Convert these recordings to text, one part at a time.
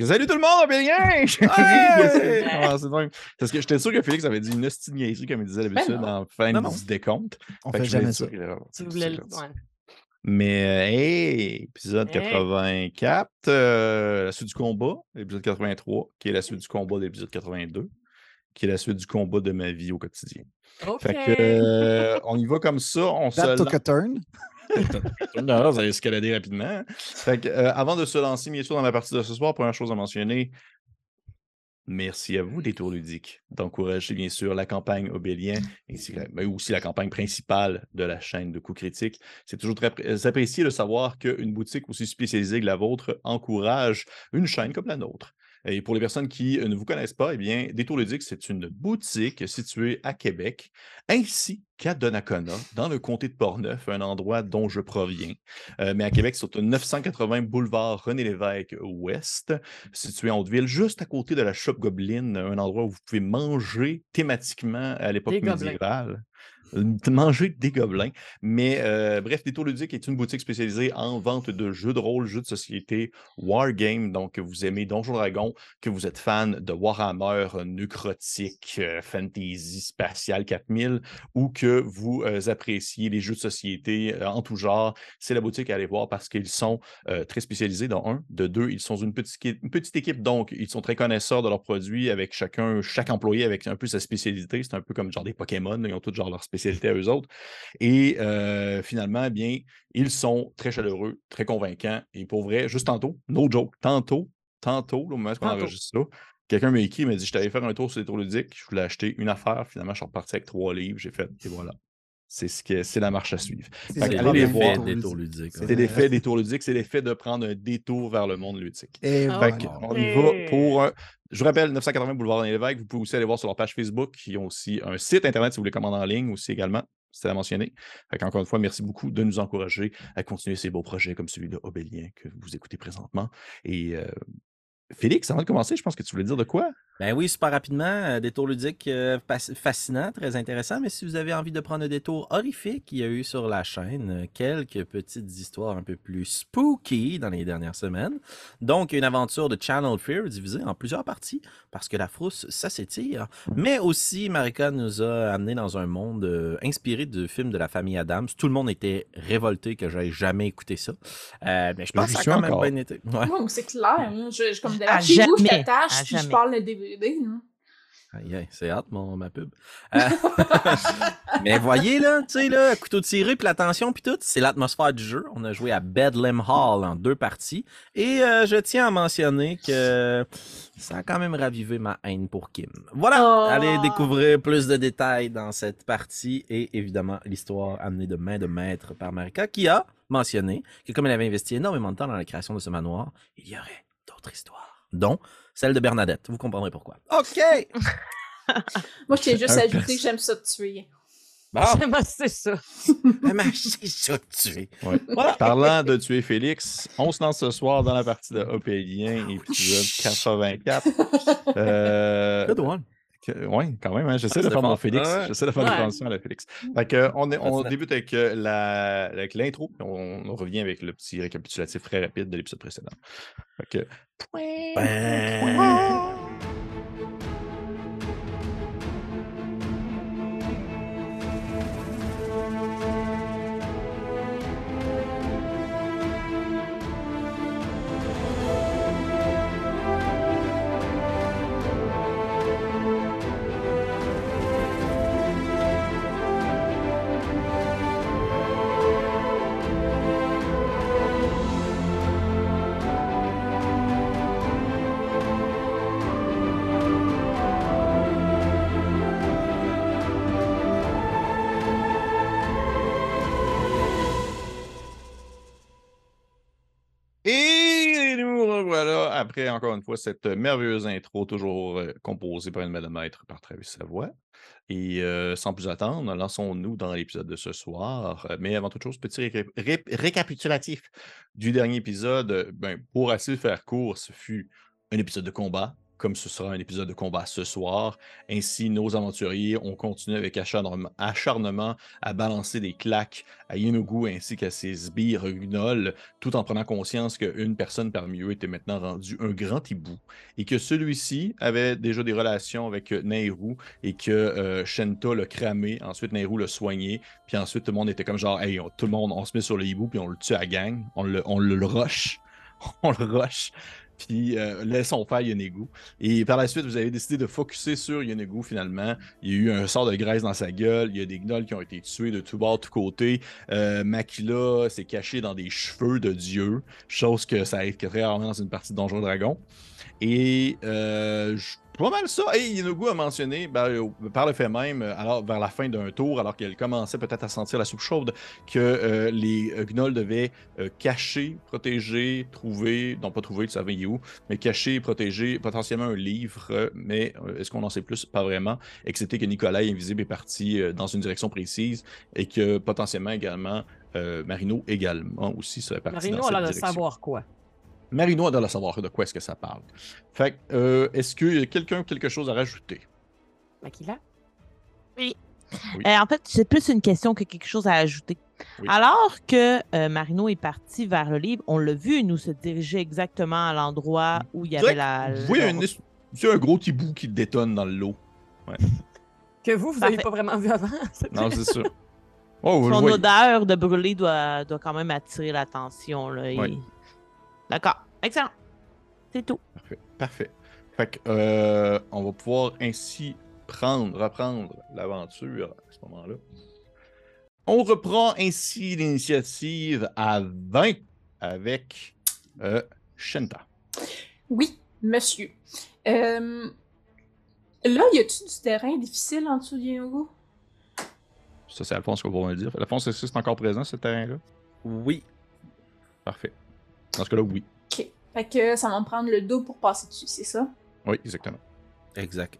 Salut tout le monde, bien! Ouais! Ah, c'est dingue. Parce que j'étais sûr que Félix avait dit une hostie niaiserie, comme il disait d'habitude Ben non. en fin Non, non. du décompte. On Fait que fait jamais ça. avait- Tu voulais le. Ouais. Mais, hey, épisode Hey. 84, euh, la suite du combat, épisode 83, qui est la suite du combat de l'épisode 82, qui est la suite du combat de ma vie au quotidien. OK. Fait que, euh, on y va comme ça, on se That lance- took a turn. Non, ça a escaladé rapidement. Fait que, euh, avant de se lancer, bien sûr, dans la partie de ce soir, première chose à mentionner, merci à vous, Détour Ludique, d'encourager, bien sûr, la campagne Obélien, mais aussi la campagne principale de la chaîne de coups critiques. C'est toujours très pré- apprécié de savoir qu'une boutique aussi spécialisée que la vôtre encourage une chaîne comme la nôtre. Et pour les personnes qui euh, ne vous connaissent pas, eh bien, Détour Ludique, c'est une boutique située à Québec, ainsi qu'à Donnacona, dans le comté de Portneuf, un endroit dont je proviens. Euh, mais à Québec, c'est au 980 boulevard René-Lévesque Ouest, situé en Haute-Ville, juste à côté de la Shop Goblin, un endroit où vous pouvez manger thématiquement à l'époque médiévale. Manger des gobelins. Mais euh, bref, Détour Ludique est une boutique spécialisée en vente de jeux de rôle, jeux de société, wargame. Donc, que vous aimez Donjon Dragon, que vous êtes fan de Warhammer, euh, Necrotique, euh, Fantasy Spatial 4000, ou que vous appréciez les jeux de société en tout genre, c'est la boutique à aller voir parce qu'ils sont très spécialisés dans un. De deux, ils sont une petite, une petite équipe, donc ils sont très connaisseurs de leurs produits avec chacun, chaque employé avec un peu sa spécialité. C'est un peu comme genre des Pokémon, ils ont tous genre leur spécialité à eux autres. Et euh, finalement, eh bien, ils sont très chaleureux, très convaincants. Et pour vrai, juste tantôt, no joke, tantôt, tantôt, là, au moment où on enregistre ça, quelqu'un m'a écrit, il m'a dit Je t'allais faire un tour sur les tours ludiques, je voulais acheter une affaire. Finalement, je suis reparti avec trois livres, j'ai fait, et voilà. C'est ce que c'est la marche à suivre. C'est l'effet des tours ludiques, c'est l'effet de prendre un détour vers le monde ludique. Et Ah, que, on y va pour. un- Je vous rappelle, 980 Boulevard des Lévesque. Vous pouvez aussi aller voir sur leur page Facebook. Ils ont aussi un site Internet si vous voulez commander en ligne aussi également. C'était à mentionner. Fait encore une fois, merci beaucoup de nous encourager à continuer ces beaux projets comme celui de Obélien que vous écoutez présentement. Et euh, Félix, avant de commencer, je pense que tu voulais dire de quoi? Ben oui, super rapidement, euh, des tours ludiques euh, pas- fascinants, très intéressants. Mais si vous avez envie de prendre un détour horrifique, il y a eu sur la chaîne euh, quelques petites histoires un peu plus spooky dans les dernières semaines. Donc, une aventure de Channel Fear divisée en plusieurs parties parce que la frousse, ça s'étire. Mais aussi, Marika nous a amené dans un monde euh, inspiré de films de la famille Adams. Tout le monde était révolté que j'aie jamais écouté ça. Euh, mais je pense que ça suis a quand même bien été. Ouais. Moi, c'est clair. hein. Je, je, comme À chez vous, je jamais. t'attache je jamais. parle le DVD. Aïe, aïe, c'est hâte, mon, ma pub. Euh, mais voyez, là, tu sais, là, couteau tiré, puis l'attention, puis tout, c'est l'atmosphère du jeu. On a joué à Bedlam Hall en deux parties. Et euh, je tiens à mentionner que ça a quand même ravivé ma haine pour Kim. Voilà, Oh. allez découvrir plus de détails dans cette partie et évidemment l'histoire amenée de main de maître par Marika qui a mentionné que comme elle avait investi énormément de temps dans la création de ce manoir, il y aurait d'autres histoires, dont celle de Bernadette. Vous comprendrez pourquoi. OK! Moi, je tiens juste à ajouter que j'aime ça te tuer. Bon, c'est ça. mais c'est ça tuer. Ouais. Parlant de tuer Félix, on se lance ce soir dans la partie de Opélien, épisode 84. Euh, Good one. Oui, quand même, hein, j'essaie Ah, de faire mon. Félix. Ouais. J'essaie de faire une Ouais. transition à la Félix. Fait que, on, est- on débute avec euh, la- avec l'intro, puis on, on revient avec le petit récapitulatif très rapide de l'épisode précédent. Fait que, encore une fois, cette merveilleuse intro, toujours euh, composée par une maître par Travis Savoie. Et euh, sans plus attendre, lançons-nous dans l'épisode de ce soir. Euh, Mais avant toute chose, petit ré- ré- récapitulatif du dernier épisode. Ben, pour assez faire court, ce fut un épisode de combat, comme ce sera un épisode de combat ce soir. Ainsi, nos aventuriers ont continué avec acharnement, à balancer des claques à Yenugu ainsi qu'à ses sbires gnolls, tout en prenant conscience qu'une personne parmi eux était maintenant rendue un grand hibou et que celui-ci avait déjà des relations avec Nehru et que euh, Shenta l'a cramé, ensuite Nehru l'a soigné, puis ensuite tout le monde était comme genre, hey, tout le monde, on se met sur le hibou puis on le tue à gang, on le rush, on le rush puis euh, laissons faire Yonegu. Et par la suite, vous avez décidé de focuser sur Yonegu finalement. Il y a eu un sort de graisse dans sa gueule, il y a des gnolls qui ont été tués de tous bords, de tous côtés. Euh, Makila s'est caché dans des cheveux de dieu, chose que ça arrive très rarement dans une partie de Donjon Dragon. Et euh, je- pas mal ça. Et Yenogu a mentionné, ben, euh, par le fait même, euh, alors vers la fin d'un tour, alors qu'elle commençait peut-être à sentir la soupe chaude, que euh, les gnolls devaient cacher, protéger, trouver, non pas trouver, tu savais où, mais cacher, protéger potentiellement un livre, mais est-ce qu'on en sait plus? Pas vraiment. Et que c'était que Nicolas Invisible est parti dans une direction précise et que potentiellement également Marino également aussi serait parti Marino dans a cette l'air de savoir quoi. Marino a de la savoir de quoi est-ce que ça parle. Fait que, euh, est-ce qu'il y a quelqu'un quelque chose à rajouter? Makila? Oui. Euh, en fait, c'est plus une question que quelque chose à ajouter. Oui. Alors que euh, Marino est parti vers le livre, on l'a vu nous se diriger exactement à l'endroit où il y avait la. Oui, la- un, c'est un gros hibou qui détonne dans l'eau. Que vous, vous n'avez pas vraiment vu avant. Non, c'est ça. Oh, Son odeur de brûlé doit, doit quand même attirer l'attention. là, et-. D'accord. Excellent. C'est tout. Parfait. Parfait. Fait que, euh, on va pouvoir ainsi prendre, reprendre l'aventure à ce moment-là. On reprend ainsi l'initiative à 20 avec euh, Shenta. Oui, monsieur. Euh, là, y a-tu du terrain difficile en dessous de Yenogu? Ça, c'est Alphonse qui va me le dire. Alphonse, est-ce que c'est encore présent, ce terrain-là? Oui. Parfait. Dans ce cas-là, oui. Ok. Fait que ça va me prendre le dos pour passer dessus, c'est ça? Oui, exactement. Exact.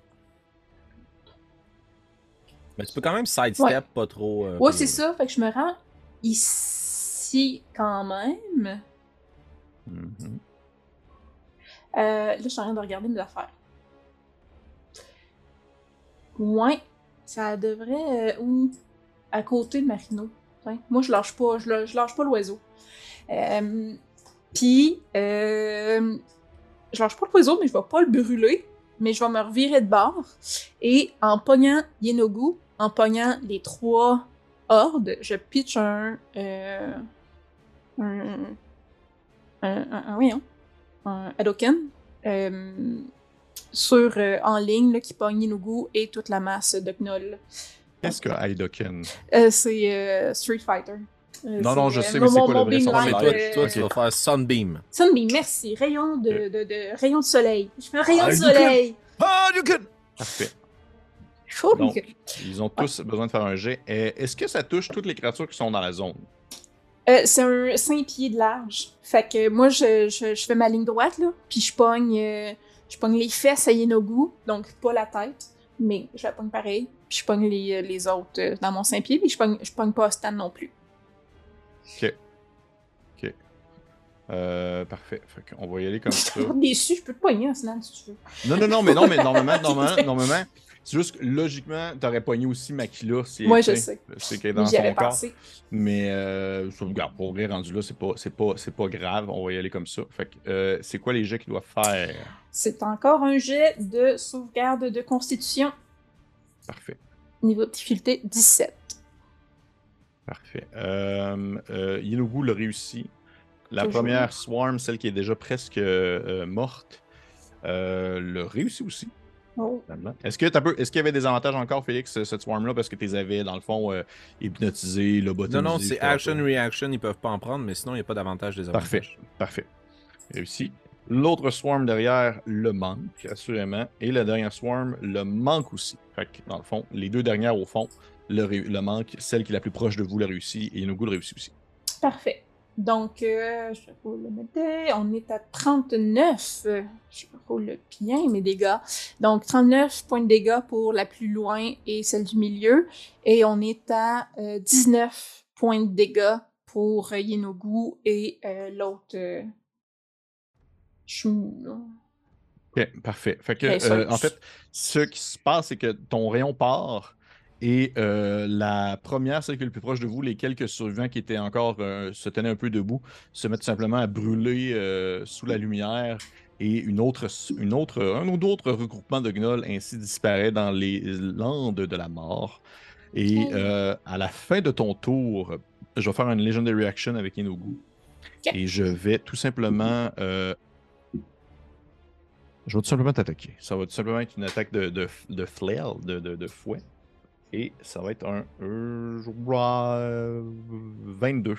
Mais tu peux quand même sidestep Ouais. pas trop. euh, Ouais, c'est ça. Fait que je me rends ici quand même. Mhm. Euh, là, je suis en train de regarder mes affaires. Ouais, ça devrait. euh, ou à côté de Marino. Tiens, Moi, je lâche pas, je lâche pas l'oiseau. Euh, Puis, euh, je lâche pas l'oiseau, mais je vais pas le brûler. Mais je vais me revirer de bord. Et en pognant Yenogu, en pognant les trois hordes, je pitch un. euh, un. Un. un, un- voyons, un Hadoken, euh, sur, euh, en ligne là, qui pogne Inugu et toute la masse de Gnoll. Qu'est-ce que Aidoken? Euh, c'est euh, Street Fighter. Euh, Non, non, je sais, mais c'est quoi le vrai beam son? Non, mais light, toi, tu vas faire Sunbeam. Sunbeam, merci. Rayon de, de, de, rayon de soleil. Je fais un rayon Ah, de soleil. Parfait. Chaud, Donc, Hadouken. ils ont tous besoin de faire un jet. Est-ce que ça touche toutes les créatures qui sont dans la zone? Euh, c'est un 5 pieds de large. Fait que moi, je, je, je fais ma ligne droite, là, puis je pogne, euh, je pogne les fesses à Yenogu, donc pas la tête, mais je la pogne pareil. Puis je pogne les, les autres euh, dans mon 5 pieds, puis je pogne, je pogne pas Stan non plus. Ok. Ok. Euh, parfait. Fait qu'on va y aller comme Je ça. suis déçu, je peux te pogner un Stan si tu veux. Non, non, non, mais non, mais normalement, normalement, normalement, c'est juste que logiquement, t'aurais pogné aussi Makila si tu je sais. C'est qu'elle est dans son corps. pensé. Mais euh, sauvegarde, pour vrai, rendu là, c'est pas, c'est pas, c'est pas grave. On va y aller comme ça. Fait que euh, c'est quoi les jets qu'il doit faire? C'est encore un jet de sauvegarde de constitution, Parfait. niveau de difficulté 17. Parfait. Euh, euh, Yenogu l'a réussi. La Toujours. première swarm, celle qui est déjà presque euh, morte, euh, l'a réussi aussi. Oh. finalement. Est-ce que t'as peu- est-ce qu'il y avait des avantages encore, Félix, cette swarm-là, parce que tu les avais, dans le fond, euh, hypnotisés, lobotomisés? Non, non, c'est je sais pas action, quoi. reaction, ils peuvent pas en prendre, mais sinon, il n'y a pas d'avantage des Parfait. avantages. Parfait. Réussi. L'autre swarm derrière le manque, assurément. Et la dernière swarm le manque aussi. Fait que, dans le fond, les deux dernières, au fond, le, manque, celle qui est la plus proche de vous, la réussit, et Yenogu le réussit aussi. Parfait. Donc, euh, je roule le mété. On est à 39. Euh, Je roule bien mes dégâts. Donc, 39 points de dégâts pour la plus loin et celle du milieu. Et on est à euh, 19 points de dégâts pour euh, Yenogu et euh, l'autre. Euh... Ok, parfait. Fait que, euh, sauce. en fait, ce qui se passe, c'est que ton rayon part et euh, la première, celle qui est le plus proche de vous, les quelques survivants qui étaient encore, euh, se tenaient un peu debout, se mettent simplement à brûler euh, sous la lumière et une autre, une autre, un ou d'autres regroupements de gnolls ainsi disparaît dans les landes de la mort. Et Oh. à la fin de ton tour, je vais faire une Legendary Action avec Inogu. Et je vais tout simplement. je vais tout simplement t'attaquer. Ça va tout simplement être une attaque de, de, de flail, de, de, de fouet. Et ça va être un euh, euh, 22.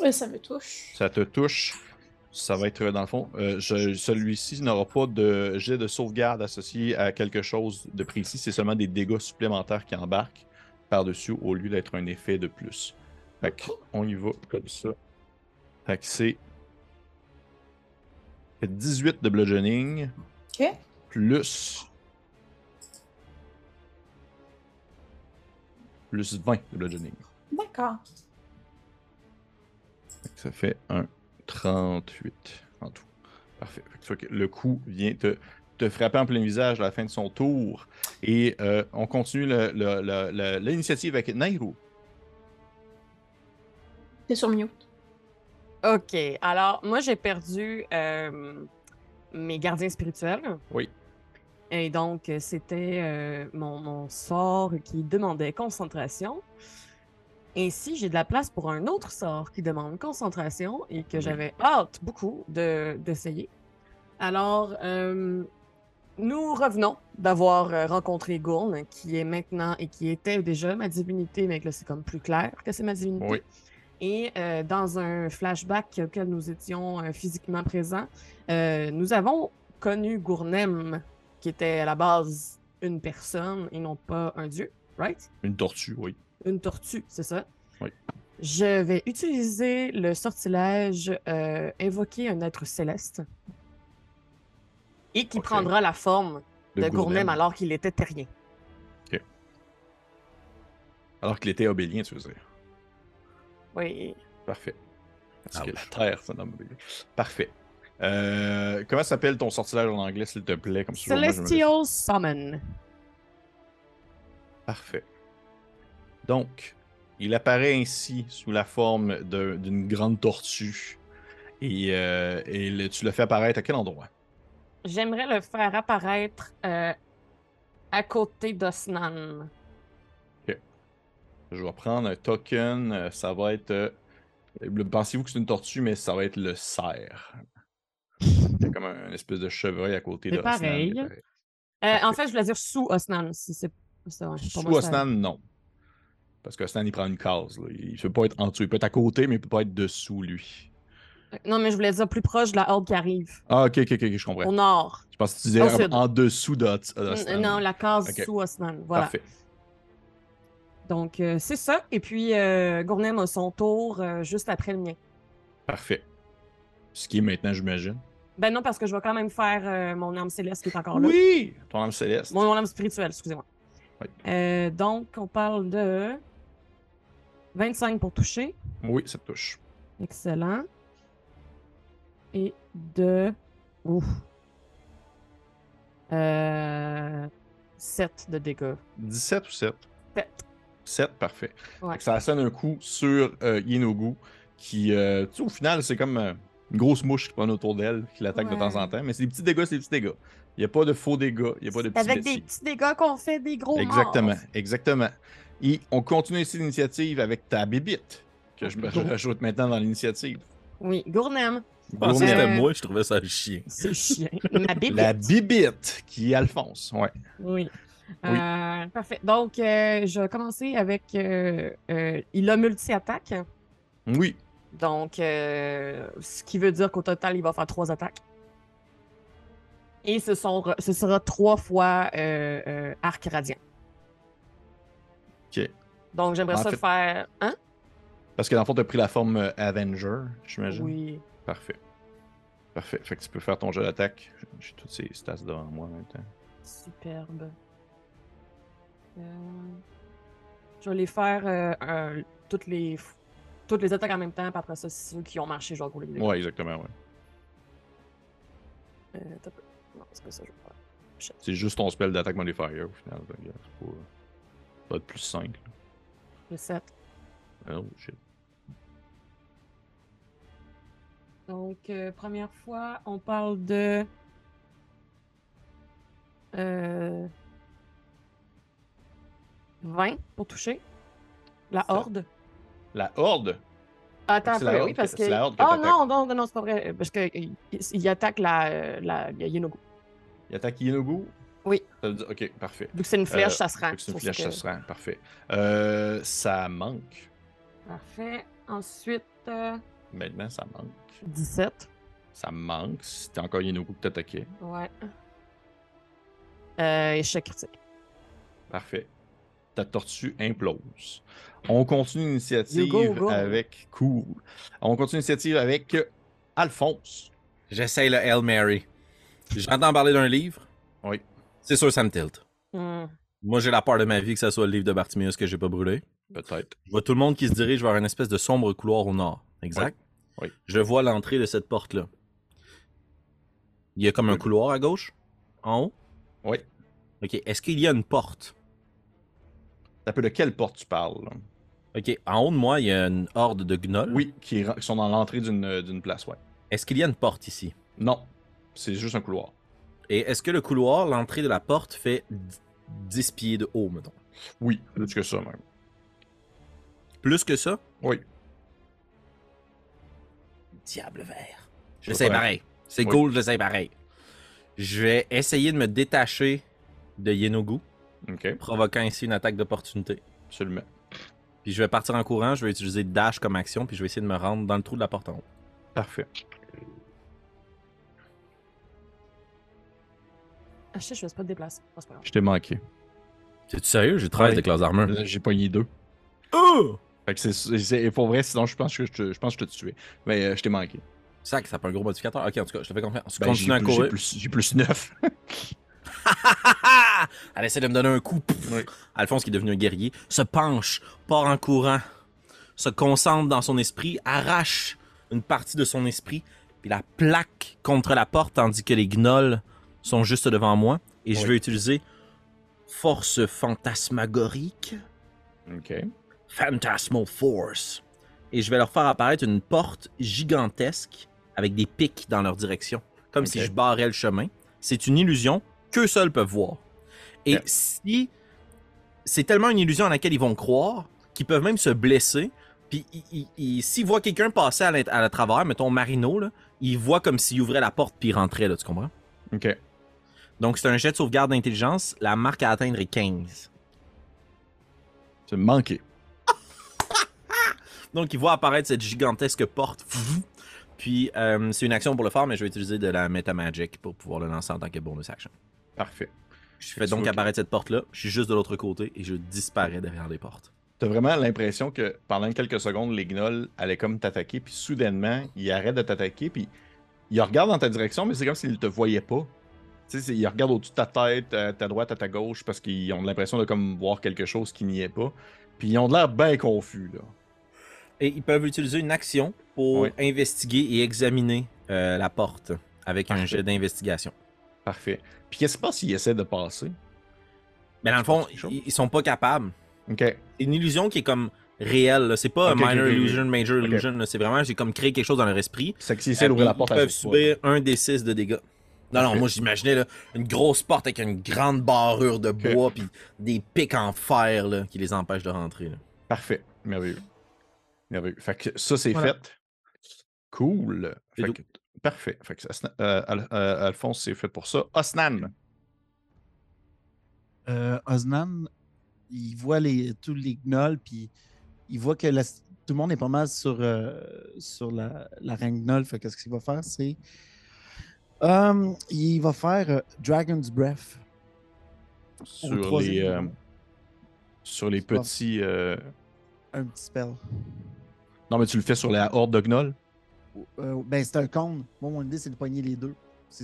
Ouais, ça me touche. Ça te touche. Ça va être, dans le fond, euh, celui-ci n'aura pas de jet de sauvegarde associé à quelque chose de précis. C'est seulement des dégâts supplémentaires qui embarquent par-dessus au lieu d'être un effet de plus. Fait on y va comme ça. Fait que c'est fait 18 de bludgeoning Ok. plus plus 20 de bludgeoning. D'accord. Ça fait un 38 en tout. Parfait. Le coup vient te, te frapper en plein visage à la fin de son tour. Et euh, on continue l'initiative avec Nairo. T'es sur mute. OK. Alors, moi, j'ai perdu euh, mes gardiens spirituels. Oui. Et donc, euh, c'était euh, mon, mon sort qui demandait concentration. Ainsi, j'ai de la place pour un autre sort qui demande concentration et que j'avais hâte beaucoup de- d'essayer. Alors, euh, nous revenons d'avoir rencontré Gourne, qui est maintenant et qui était déjà ma divinité, mais que là, c'est comme plus clair que c'est ma divinité. Oui. Et euh, dans un flashback auquel nous étions physiquement présents, nous avons connu Gournem, qui était à la base une personne et non pas un dieu, right? Une tortue, oui. Une tortue, c'est ça? Oui. Je vais utiliser le sortilège euh, invoquer un être céleste et qui Ok. prendra la forme De de, Gournem Gournem. alors qu'il était terrien. Alors qu'il était obélien, tu veux dire. Oui. Parfait. Parce Ah que la Terre, c'est un homme obélien. Parfait. Euh, comment s'appelle ton sortilège en anglais, s'il te plaît? Comme Celestial Summon. Parfait. Donc, il apparaît ainsi sous la forme d'une grande tortue. Et, euh, et le- tu le fais apparaître à quel endroit? J'aimerais le faire apparaître euh, à côté d'Osnan. Je vais prendre un token. Ça va être. euh, Pensez-vous que c'est une tortue, mais ça va être le cerf. A comme un, une espèce de chevreuil à côté de Osnan, pareil. pareil. Euh, en fait, je voulais dire sous Osnan. Si c'est ça, pour Sous moi, ça- Osnan, non. Parce qu'Osnan, il prend une case. là. Il ne peut pas être en dessous. Il peut être à côté, mais il peut pas être dessous, lui. Non, mais je voulais dire plus proche de la horde qui arrive. Ah, ok, ok, ok, je comprends. Au nord. Je pense que tu disais en, dessous d'Os- d'Osnan. Non, la case sous Osnan. Voilà. Parfait. Donc, euh, c'est ça. Et puis, euh, Gournem a son tour euh, juste après le mien. Parfait. Ce qui est maintenant, j'imagine. Ben non, parce que je vais quand même faire euh, mon arme céleste qui est encore là. Oui! Ton âme céleste. Mon, mon arme spirituelle, excusez-moi. Oui. Euh, donc, on parle de 25 pour toucher. Oui, ça te touche. Excellent. Et de. Ouf. Euh... 7 de dégâts. 17 ou 7? 7. 7, parfait. Ouais. Ça assène un coup sur euh, Yenogu, qui, euh, tu sais, au final, c'est comme euh, une grosse mouche qui prend autour d'elle, qui l'attaque de temps en temps. Mais c'est des petits dégâts, c'est des petits dégâts. Il n'y a pas de faux dégâts, il n'y a pas de petits Avec des petits dégâts qu'on fait des gros Exactement, morts. exactement. Et on continue ici l'initiative avec ta bébite, que je me rajoute maintenant dans l'initiative. Oui, Gournem. Je pensais que Gourmet. c'était moi, je trouvais ça chien. C'est chien. Ma bébé. La bibite, qui est Alphonse. Ouais. Oui. Oui. Euh, parfait. Donc, euh, je vais commencer avec. euh, euh, il a multi-attaque. Oui. Donc, euh, ce qui veut dire qu'au total, il va faire trois attaques. Et ce, sont, ce sera trois fois euh, euh, arc radiant. Ok. Donc, j'aimerais En ça fait- faire. Hein? Parce que dans le fond, tu as pris la forme Avenger, j'imagine. Oui. Parfait. Parfait. Fait que tu peux faire ton jeu d'attaque. J'ai toutes ces stats devant moi en même temps. Superbe. Je vais les faire toutes, les, toutes les attaques en même temps, puis après ça, ceux qui ont marché, je vais rouler. Ouais, exactement, ouais. Euh, t'as peu. Non, c'est pas ça je veux faire. C'est juste ton spell d'attaque modifier au final. C'est pas... va être plus 5. Le 7. Oh shit. Donc, euh, première fois, on parle de. Euh, 20 pour toucher. La horde. La horde Attends, la horde oui, parce que- que. c'est la horde que oh non, non, non, non, c'est pas vrai. Parce qu'il il attaque la, la, la Yenogu. Il attaque Yenogu Oui. Ça veut dire- Ok, parfait. Vu que c'est une flèche, Euh, ça se rend. Que C'est une flèche, ça se rend. Parfait. Euh, ça manque. Parfait. Ensuite, euh, Maintenant, ça manque. 17. Ça manque. C'était encore Yenogu que t'attaquais. Ouais. Euh, échec critique. Parfait. Ta tortue implose. On continue l'initiative avec. Cool. On continue l'initiative avec Alphonse. J'essaye le Hail Mary. J'entends parler d'un livre. Oui. C'est sûr, ça me tilte. Hmm. Moi, j'ai la peur de ma vie que ça soit le livre de Bartimeus que j'ai pas brûlé. Peut-être. Je vois tout le monde qui se dirige vers une espèce de sombre couloir au nord. Exact? Oui. Oui. Je vois l'entrée de cette porte-là. Il y a comme un couloir à gauche? En haut? Oui. Ok. Est-ce qu'il y a une porte? T'as peu de quelle porte tu parles? là? Ok. En haut de moi, il y a une horde de gnolls. Oui, qui, sont dans l'entrée d'une euh, d'une place, ouais. Est-ce qu'il y a une porte ici? Non. C'est juste un couloir. Et est-ce que le couloir, l'entrée de la porte, fait d- 10 pieds de haut, mettons? Oui, plus que ça même. Plus que ça? Oui. Diable vert. Je faire- pareil. C'est Oui. cool, j'essaie pareil. Je vais essayer de me détacher de Yenogu, Ok, provoquant ainsi une attaque d'opportunité. absolument. Puis je vais partir en courant, je vais utiliser dash comme action, puis je vais essayer de me rendre dans le trou de la porte en haut. Parfait. Ah, je sais, je vais pas te déplacer. Ah, c'est pas grave. Je t'ai manqué. C'est-tu sérieux? J'ai 13 Ouais. de classe d'armure. J'ai pogné deux. Oh! Fait que c'est- c'est pour vrai, sinon je pense que je te, je pense que je te tuais. Mais euh, je t'ai manqué. Sac, ça peut un gros modificateur. Ok, en tout cas, je te fais confiance. Ben, Continue j'ai à j'ai courir. plus- J'ai plus 9. Elle essaie de me donner un coup. Oui. Alphonse, qui est devenu un guerrier, se penche, part en courant, se concentre dans son esprit, arrache une partie de son esprit, puis la plaque contre la porte, tandis que les gnolls sont juste devant moi. Et je vais utiliser force fantasmagorique, ok. Phantasmal Force. Et je vais leur faire apparaître une porte gigantesque avec des pics dans leur direction, comme si je barrais le chemin. C'est une illusion qu'eux seuls peuvent voir. Et si c'est tellement une illusion à laquelle ils vont croire qu'ils peuvent même se blesser, puis ils- ils- ils- s'ils voient quelqu'un passer à, à la travers, mettons Marino, là, ils voient comme s'il ouvrait la porte puis il rentrait, là, tu comprends? Ok. Donc c'est un jet de sauvegarde d'intelligence. La marque à atteindre est 15. C'est manqué. Donc, il voit apparaître cette gigantesque porte. Puis, euh, c'est une action pour le faire, mais je vais utiliser de la Metamagic pour pouvoir le lancer en tant que bonus action. Parfait. Je fais donc apparaître cette porte-là. Je suis juste de l'autre côté et je disparais derrière les portes. T'as vraiment l'impression que pendant quelques secondes, les gnolls allaient comme t'attaquer, puis soudainement, ils arrêtent de t'attaquer, puis ils regardent dans ta direction, mais c'est comme s'ils te voyaient pas. Tu sais, ils regardent au-dessus de ta tête, à ta droite, à ta gauche, parce qu'ils ont l'impression de comme voir quelque chose qui n'y est pas. Puis ils ont de l'air bien confus, là. Et ils peuvent utiliser une action pour Oui. investiguer et examiner euh, la porte avec un jet d'investigation. Parfait. Puis qu'est-ce qui se passe s'ils essaient de passer? Mais dans le fond, ils, ils sont pas capables. Ok. C'est une illusion qui est comme réelle. C'est pas Ok, un ok, minor illusion, major illusion. C'est vraiment, j'ai comme créé quelque chose dans leur esprit. C'est que s'ils essaient d'ouvrir Euh, la porte, ils peuvent subir un des 6 de dégâts. Non, non, moi j'imaginais là, une grosse porte avec une grande barrure de bois puis des pics en fer là, qui les empêchent de rentrer. là. Parfait. Merveilleux. Merveilleux. Fait que ça, c'est Voilà. fait. Cool. Fait que- parfait. Fait que euh, Al- euh, Alphonse, c'est fait pour ça. Osnan. euh, Osnan, il voit les, tous les gnolls, puis il voit que la- tout le monde est pas mal sur, sur la, la reine gnoll. Fait que ce qu'il va faire, c'est. il va faire Dragon's Breath. Sur les, sur les petits. Un petit spell. Non, mais tu le fais sur la horde de gnolls? Euh, ben, c'est un cône. Moi, mon idée, c'est de poigner les deux.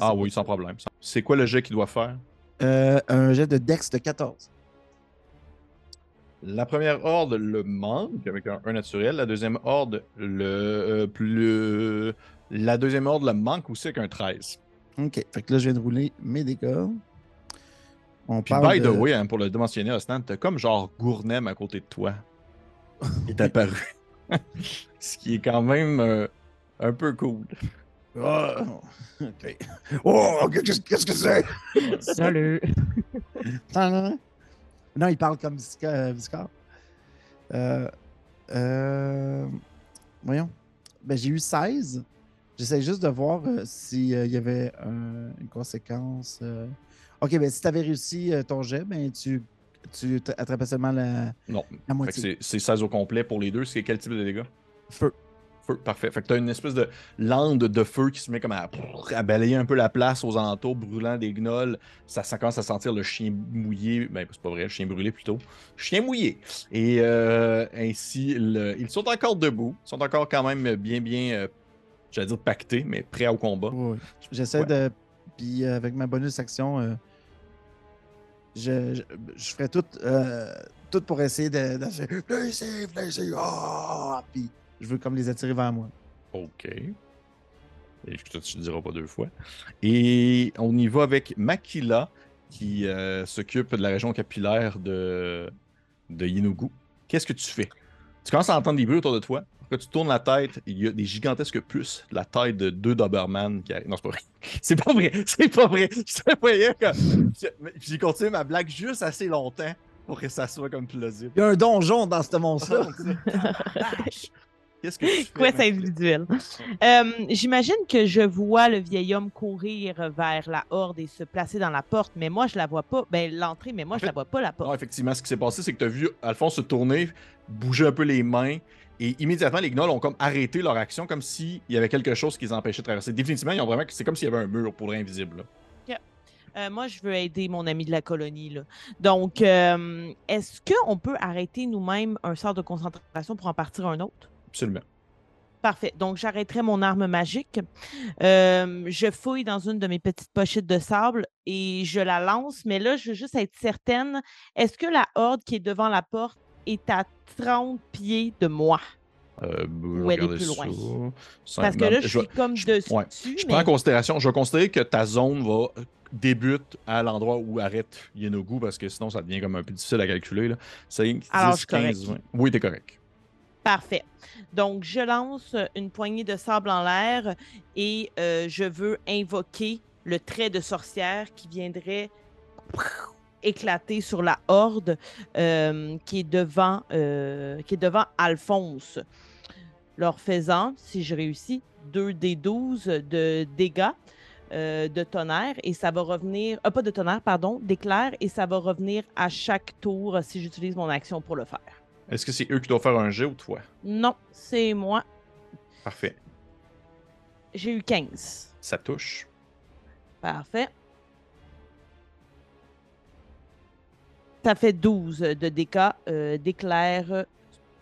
Ah oui, sans problème. C'est quoi le jet qu'il doit faire? Euh, un jet de Dex de 14. La première horde le manque avec un 1 naturel. La deuxième horde le euh, plus. La deuxième horde le manque aussi avec un 13. Ok, fait que là, je viens de rouler mes dégâts. On Puis, parle by de... the way, hein, pour le mentionner, Ostan, t'as comme genre Gournem à côté de toi. Il est apparu. Ce qui est quand même euh, un peu cool. Ah, ok. Oh, qu'est-ce qu'est-ce que c'est? Salut! Non, il parle comme Visca- Viscar. Euh, euh, voyons. Ben, j'ai eu 16. J'essaie juste de voir euh, s'il y avait un- une conséquence. euh. Ok, ben si tu avais réussi euh, ton jet, ben tu, tu attrapais seulement la, Non. la moitié. c'est 16 au complet pour les deux. C'est quel type de dégâts? Feu. Feu, parfait. Fait que t'as une espèce de lande de feu qui se met comme à, à balayer un peu la place aux alentours, brûlant des gnolls. Ça, ça commence à sentir le chien mouillé. Ben, c'est pas vrai, le chien brûlé plutôt. Chien mouillé. Et euh, ainsi, le- ils sont encore debout. Ils sont encore quand même bien, bien, euh, j'allais dire pactés, mais prêts au combat. Oui, oui. J'essaie Ouais. de. Puis euh, avec ma bonus action, euh, je, je, je ferai tout, tout pour essayer de. de ah! Puis je veux comme les attirer vers moi. OK. Et tu ne diras pas deux fois. Et on y va avec Makila, qui euh, s'occupe de la région capillaire de, de Yinogu. Qu'est-ce que tu fais? Tu commences à entendre des bruits autour de toi. Quand tu tournes la tête, il y a des gigantesques puces, de la taille de deux Doberman qui arrivent. Non, c'est pas vrai. C'est pas vrai. C'est pas vrai. Je te voyais comme. J'ai continué ma blague juste assez longtemps pour que ça soit comme plausible. Il y a un donjon dans ce monstre-là. Qu'est-ce que tu fais? Quest Makila? individuel. Euh, J'imagine que je vois le vieil homme courir vers la horde et se placer dans la porte, mais moi, je la vois pas. Ben, l'entrée, mais moi, En je la fait, vois pas, la Non, porte. effectivement, ce qui s'est passé, c'est que tu as vu Alphonse se tourner, bouger un peu les mains, et immédiatement, les gnolls ont comme arrêté leur action, comme s'il y avait quelque chose qui les empêchait de traverser. Définitivement, ils ont vraiment. C'est comme s'il y avait un mur pour l'invisible. là. Euh, moi, je veux aider mon ami de la colonie. Là. Donc, euh, est-ce qu'on peut arrêter nous-mêmes un sort de concentration pour en partir un autre? Absolument. Parfait. Donc, j'arrêterai mon arme magique. Euh, je fouille dans une de mes petites pochettes de sable et je la lance. Mais là, je veux juste être certaine. Est-ce que la horde qui est devant la porte est à 30 pieds de moi? Euh, Ou elle est plus loin? Parce que ben, là, je suis comme je- dessus. ouais. Je mais- prends en considération, je vais considérer que ta zone va débute à l'endroit où arrête Yenogu parce que sinon ça devient comme un peu difficile à calculer. Là. 5, Alors, 10, je suis correct. 15, 20. Oui, t'es correct. Parfait. Donc, je lance une poignée de sable en l'air et euh, je veux invoquer le trait de sorcière qui viendrait éclater sur la horde euh, qui, est devant, euh, qui est devant Alphonse. Leur faisant, si je réussis, 2 des 12 de dégâts de tonnerre et ça va revenir, pas de tonnerre, pardon, d'éclair et ça va revenir à chaque tour si j'utilise mon action pour le faire. Est-ce que c'est eux qui doivent faire un jet ou toi? Non, c'est moi. Parfait. J'ai eu 15. Ça touche. Parfait. Ça fait 12 de dégâts euh, d'éclair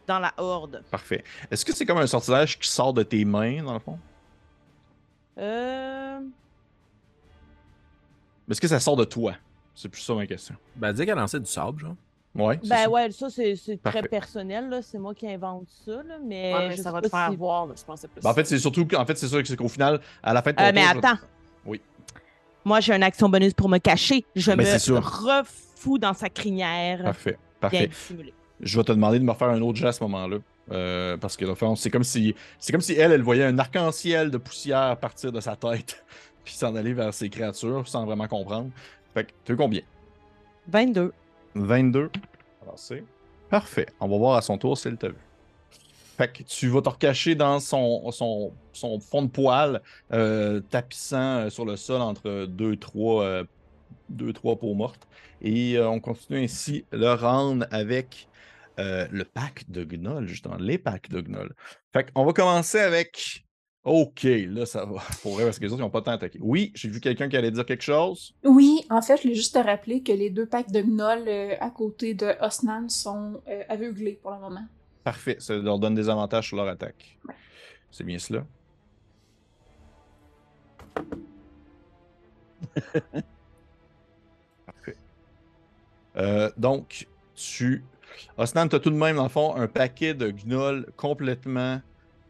dans la horde. Parfait. Est-ce que c'est comme un sortilège qui sort de tes mains, dans le fond? Euh... Est-ce que ça sort de toi? C'est plus ça ma question. Ben, dis qu'elle lançait du sable, genre. Ouais. Ben ça. ouais, ça c'est très personnel, là. c'est moi qui invente ça, là, mais, Ouais, mais je ça va te faire si- voir, je plus. Ben, en fait, c'est surtout que- en fait, c'est ça, c'est qu'au final, à la fin de ton Euh, mais tour, je- attends. Oui. Moi j'ai une action bonus pour me cacher. Je Ben, me sûr. refous dans sa crinière. Parfait. Parfait. dissimulé. Je vais te demander de me refaire un autre jet à ce moment-là. Euh, parce que, c'est comme si c'est comme si elle, elle voyait un arc-en-ciel de poussière partir de sa tête, puis s'en aller vers ses créatures sans vraiment comprendre. Fait que, tu veux combien? 22. 22. Alors, c'est parfait. On va voir à son tour si elle t'a vu. Fait que tu vas te recacher dans son, son, son fond de poil, euh, tapissant euh, sur le sol entre deux, trois, euh, deux, trois peaux mortes. Et euh, on continue ainsi le round avec euh, le pack de gnolls, justement, les packs de gnolls. Fait qu'on va commencer avec. Ok, là, ça va. Pour vrai, parce que les autres, ils n'ont pas tant attaqué. Oui, j'ai vu quelqu'un qui allait dire quelque chose. Oui, en fait, je voulais juste te rappeler que les deux packs de gnolls euh, à côté de Osnan sont euh, aveuglés pour le moment. Parfait, ça leur donne des avantages sur leur attaque. Ouais. C'est bien cela. Parfait. Euh, donc, tu. Osnan, tu as tout de même, dans le fond, un paquet de gnolls complètement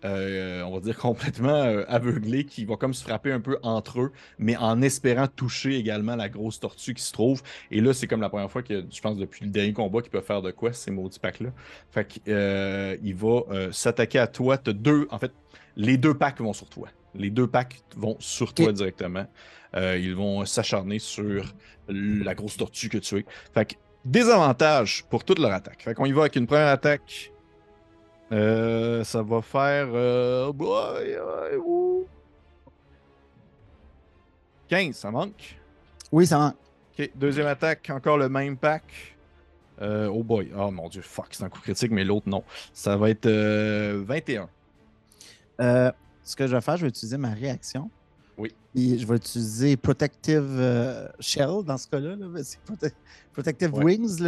euh, on va dire, complètement euh, aveuglés qui vont comme se frapper un peu entre eux, mais en espérant toucher également la grosse tortue qui se trouve. Et là, c'est comme la première fois que, je pense, depuis le dernier combat qu'ils peuvent faire de quoi, ces maudits packs-là. Fait qu'il va s'attaquer à toi. Deux, en fait, les deux packs vont sur toi. Les deux packs vont sur toi directement. ils vont s'acharner sur la grosse tortue que tu es. Fait que désavantage pour toute leur attaque. Fait qu'on y va avec une première attaque. Euh, ça va faire. Euh, 15, ça manque? Oui, ça manque. Ok, deuxième attaque, encore le même pack. Euh, oh boy, oh mon dieu, fuck, c'est un coup critique, mais l'autre non. Ça va être 21. Euh, ce que je vais faire, je vais utiliser ma réaction oui. je vais utiliser Protective euh, Shell dans ce cas-là. C'est Protective Wings,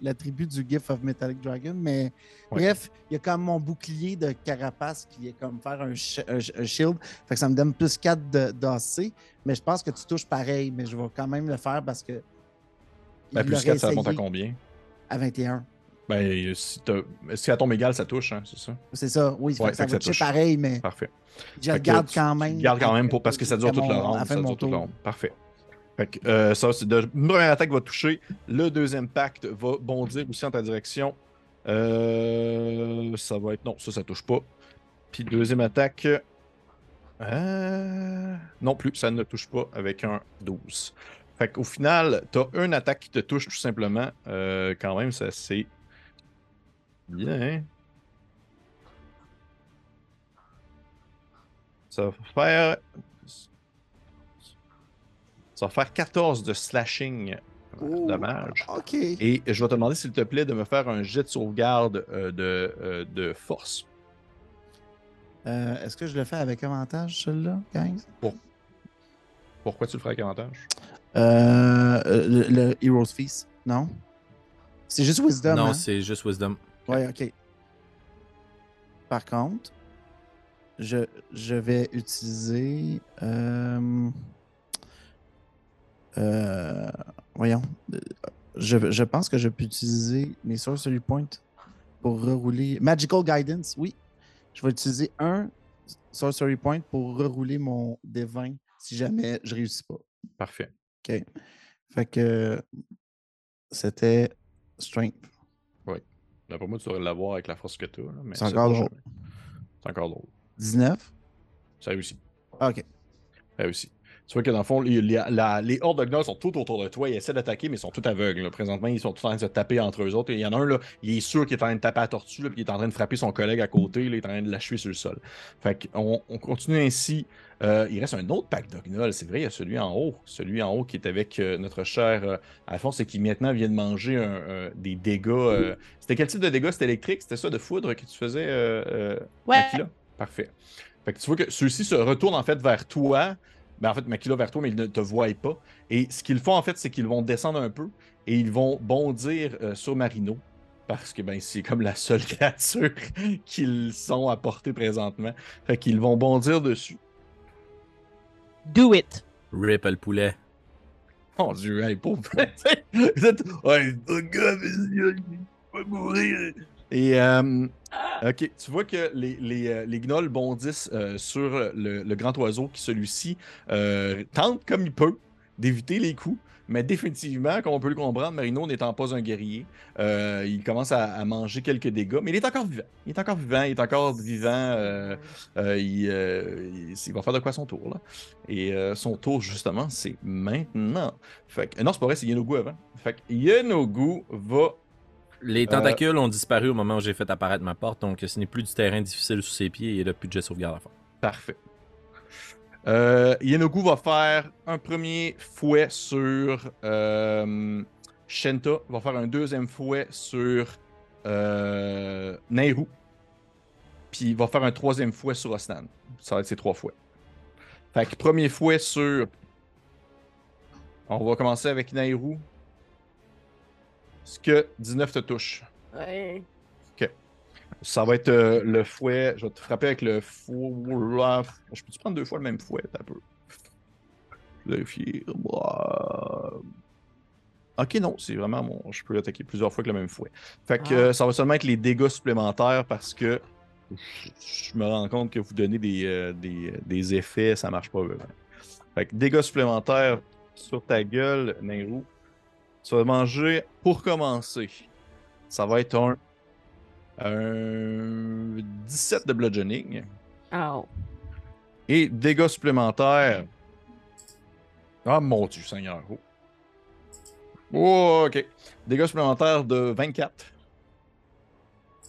l'attribut du GIF of Metallic Dragon. Mais bref, il y a comme mon bouclier de carapace qui est comme faire un, shield. Fait que ça me donne plus 4 d'AC. Mais je pense que tu touches pareil. Mais je vais quand même le faire parce que. Ben, plus 4, ça monte à combien? À 21. Ben, si, si ça tombe égal, ça touche, hein, c'est ça? C'est ça, oui. ça, va toucher pareil, mais. Parfait. Je garde quand même. Je garde quand même pour, parce que ça dure toute la ronde. Ça dure toute la ronde. Parfait. Fait que, euh, ça, c'est de... une première attaque va toucher. Le deuxième pacte va bondir aussi en ta direction. Euh, ça va être. Non, ça, ça touche pas. Puis deuxième attaque. Euh... Non plus, ça ne touche pas avec un 12. Fait qu'au final, t'as une attaque qui te touche tout simplement. Euh, quand même, ça c'est Bien. Ça va faire. Ça va faire 14 de slashing euh, dommage. OK. Et je vais te demander, s'il te plaît, de me faire un jet de sauvegarde euh, de, euh, de, force. Est-ce que je le fais avec avantage, celui-là, 15? Pourquoi tu le ferais avec avantage? le, le Hero's Feast, non? C'est juste Wisdom. Non, hein? c'est juste Wisdom. Ouais, ok. Par contre, je, je vais utiliser. Euh, euh, voyons. Je, je, pense que je peux utiliser mes Sorcery Points pour rerouler. Magical Guidance, oui. Je vais utiliser un Sorcery Point pour rerouler mon D20 si jamais je réussis pas. Parfait. OK. Fait que c'était Strength. Pour moi, tu devrais l'avoir avec la force que tu as. C'est encore drôle. C'est encore drôle. 19? Ça réussit. Ah, ok. Ça réussit. Tu vois que dans le fond, les, les, hordes de gnolls sont tout autour de toi. Ils essaient d'attaquer, mais ils sont tout aveugles. Présentement, ils sont tous en train de se taper entre eux autres. il y en a un, là, il est sûr qu'il est en train de taper à la tortue, puis il est en train de frapper son collègue à côté. il est en train de l'achever sur le sol. Fait qu'on on continue ainsi. Euh, il reste un autre pack de gnolls. C'est vrai, il y a celui en haut. Celui en haut qui est avec euh, notre cher euh, Alphonse et qui maintenant vient de manger des dégâts. C'était quel type de dégâts? C'était électrique? C'était ça, de foudre que tu faisais Ouais. Parfait. Fait que tu vois que ceux-ci se retournent en fait vers toi. Ben, en fait, Makila vers toi, mais ils ne te voient pas. Et ce qu'ils font, en fait, c'est qu'ils vont descendre un peu et ils vont bondir euh, sur Marino. Parce que ben, c'est comme la seule créature qu'ils sont à portée présentement. Fait qu'ils vont bondir dessus. Do it! Rip le poulet. Oh Dieu, hey, pauvre. Vous êtes. Ouais, gars, il va mourir. Et euh, ok, tu vois que les, euh, gnolls bondissent euh, sur le, grand oiseau qui, celui-ci, tente comme il peut d'éviter les coups. Mais définitivement, comme on peut le comprendre, Marino n'étant pas un guerrier, il commence à, manger quelques dégâts, mais il est encore vivant. Il est encore vivant, il est encore vivant. il, va faire de quoi son tour, là. Et son tour, justement, c'est maintenant. Fait que, non, c'est pas vrai, c'est Yenogu avant. Fait Yenogu va les tentacules ont disparu au moment où j'ai fait apparaître ma porte, donc ce n'est plus du terrain difficile sous ses pieds et il a plus de jet sauvegarde à faire. Parfait. Euh, Yenogu va faire un premier fouet sur euh, Shenta, va faire un deuxième fouet sur euh, Nairu, puis il va faire un troisième fouet sur Osnan. Ça va être ses trois fouets. Fait que premier fouet sur. On va commencer avec Nairu. Est-ce que 19 te touche? Ouais. Ok. Ça va être euh, le fouet. Je vais te frapper avec le fouet. Je peux-tu prendre deux fois le même fouet? Un peu? Vérifier. Ok, non, c'est vraiment bon. Je peux attaquer plusieurs fois avec le même fouet. Fait que ah. euh, ça va seulement être les dégâts supplémentaires parce que je me rends compte que vous donnez des, euh, des, des effets, ça marche pas vraiment. Fait que dégâts supplémentaires sur ta gueule, Nairou. Tu vas manger pour commencer. Ça va être un, un 17 de bludgeoning. Oh. Et dégâts supplémentaires. Ah mon dieu, Seigneur. Oh. Oh, ok. Dégâts supplémentaires de 24.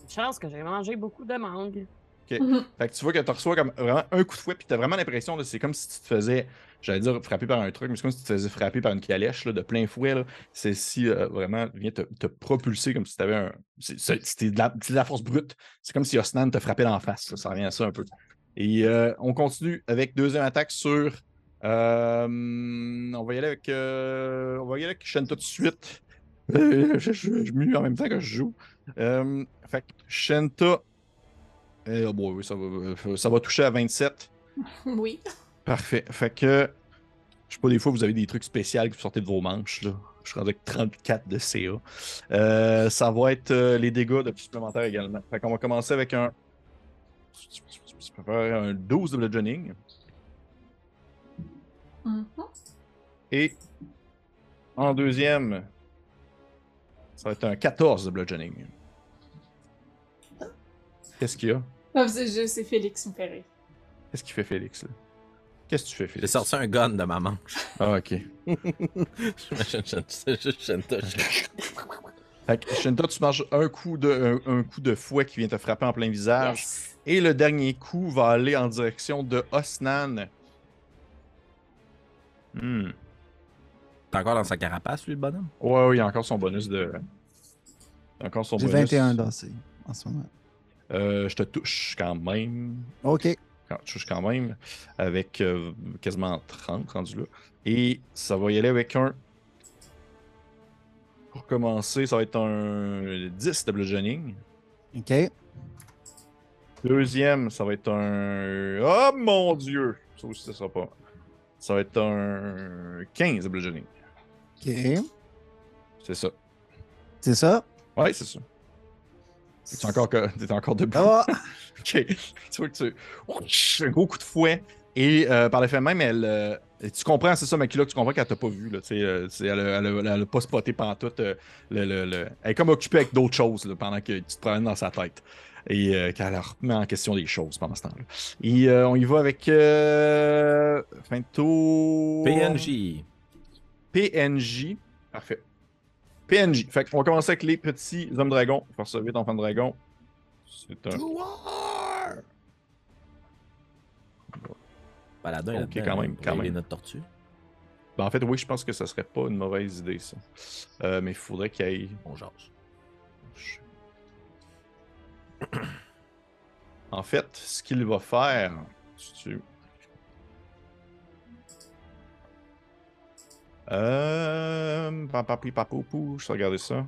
Une chance que j'ai mangé beaucoup de mangue. Mhm. Fait que tu vois que tu reçois comme vraiment un coup de fouet, puis tu as vraiment l'impression que c'est comme si tu te faisais, j'allais dire frapper par un truc, mais c'est comme si tu te faisais frapper par une calèche de plein fouet. C'est si euh, vraiment vient te, propulser comme si tu avais un. C'était de, la- force brute. C'est comme si Osnan te frappait d'en face. Ça revient à ça un peu. Et euh, on continue avec deuxième attaque sur. euh, on va y aller avec. euh, on va y aller avec Shenta tout de suite. Je, je, mue en même temps que je joue. Fait que Shenta. Eh, oh oui, ça va, ça va toucher à 27. Oui. Parfait. Fait que. Je sais pas, des fois, vous avez des trucs spéciaux que vous sortez de vos manches. Là. Je suis rendu avec 34 de CA. Euh, ça va être euh, les dégâts de supplémentaires également. Fait qu'on va commencer avec un. Je peux faire un 12 de bludgeoning. Et en deuxième, ça va être un 14 de bludgeoning. Qu'est-ce qu'il y a? Ah, c'est juste- c'est Félix me fait rire. Qu'est-ce qu'il fait, Félix? là? Qu'est-ce que tu fais, J'ai Félix? sorti un gun de ma manche. Ah, ok. J'imagine. Fait que, Shinta, tu manges un coup, de, un, un coup de fouet qui vient te frapper en plein visage. Yes. Et le dernier coup va aller en direction de Osnan. Hmm. T'es encore dans sa carapace, lui, le bonhomme? Ouais, ouais, il y a encore son bonus de. il y a Encore son J'ai bonus. 21 d'AC en ce moment. Euh, je te touche quand même. Ok. Touche quand même. Avec euh, quasiment 30 rendu là. Et ça va y aller avec un. Pour commencer, ça va être un 10 de bludgeoning. Ok. Deuxième, ça va être un. Oh mon dieu! Ça aussi, ça sera pas. Ça va être un 15 de bludgeoning. Ok. C'est ça. C'est ça? Ouais, c'est ça. T'es encore, t'es encore debout. Ah! Ok. Tu vois que tu. Ouch! Un gros coup de fouet. Et euh, par le fait même, elle. euh, tu comprends, c'est ça, Makila, que tu comprends qu'elle t'a pas vu. Là, tu sais, euh, elle, a- elle, a- elle a pas spoté pendant tout. euh, le, le- le- Elle est comme occupée avec d'autres choses là, pendant que tu te promènes dans sa tête. Et euh, qu'elle remet en question des choses pendant ce temps-là. Et euh, on y va avec. Euh, fin de tour. PNJ. PNJ. Parfait. PNJ. Fait qu'on va commencer avec les petits hommes dragons. Faire ça vite, enfant de dragon. C'est un. Paladin, Ok, quand même, quand même. notre tortue. Ben, en fait, oui, je pense que ça serait pas une mauvaise idée, ça. Euh, mais il faudrait qu'il y ait. On jase. En fait, ce qu'il va faire. si tu- Euh. Papapi papoupou, je vais regarder ça.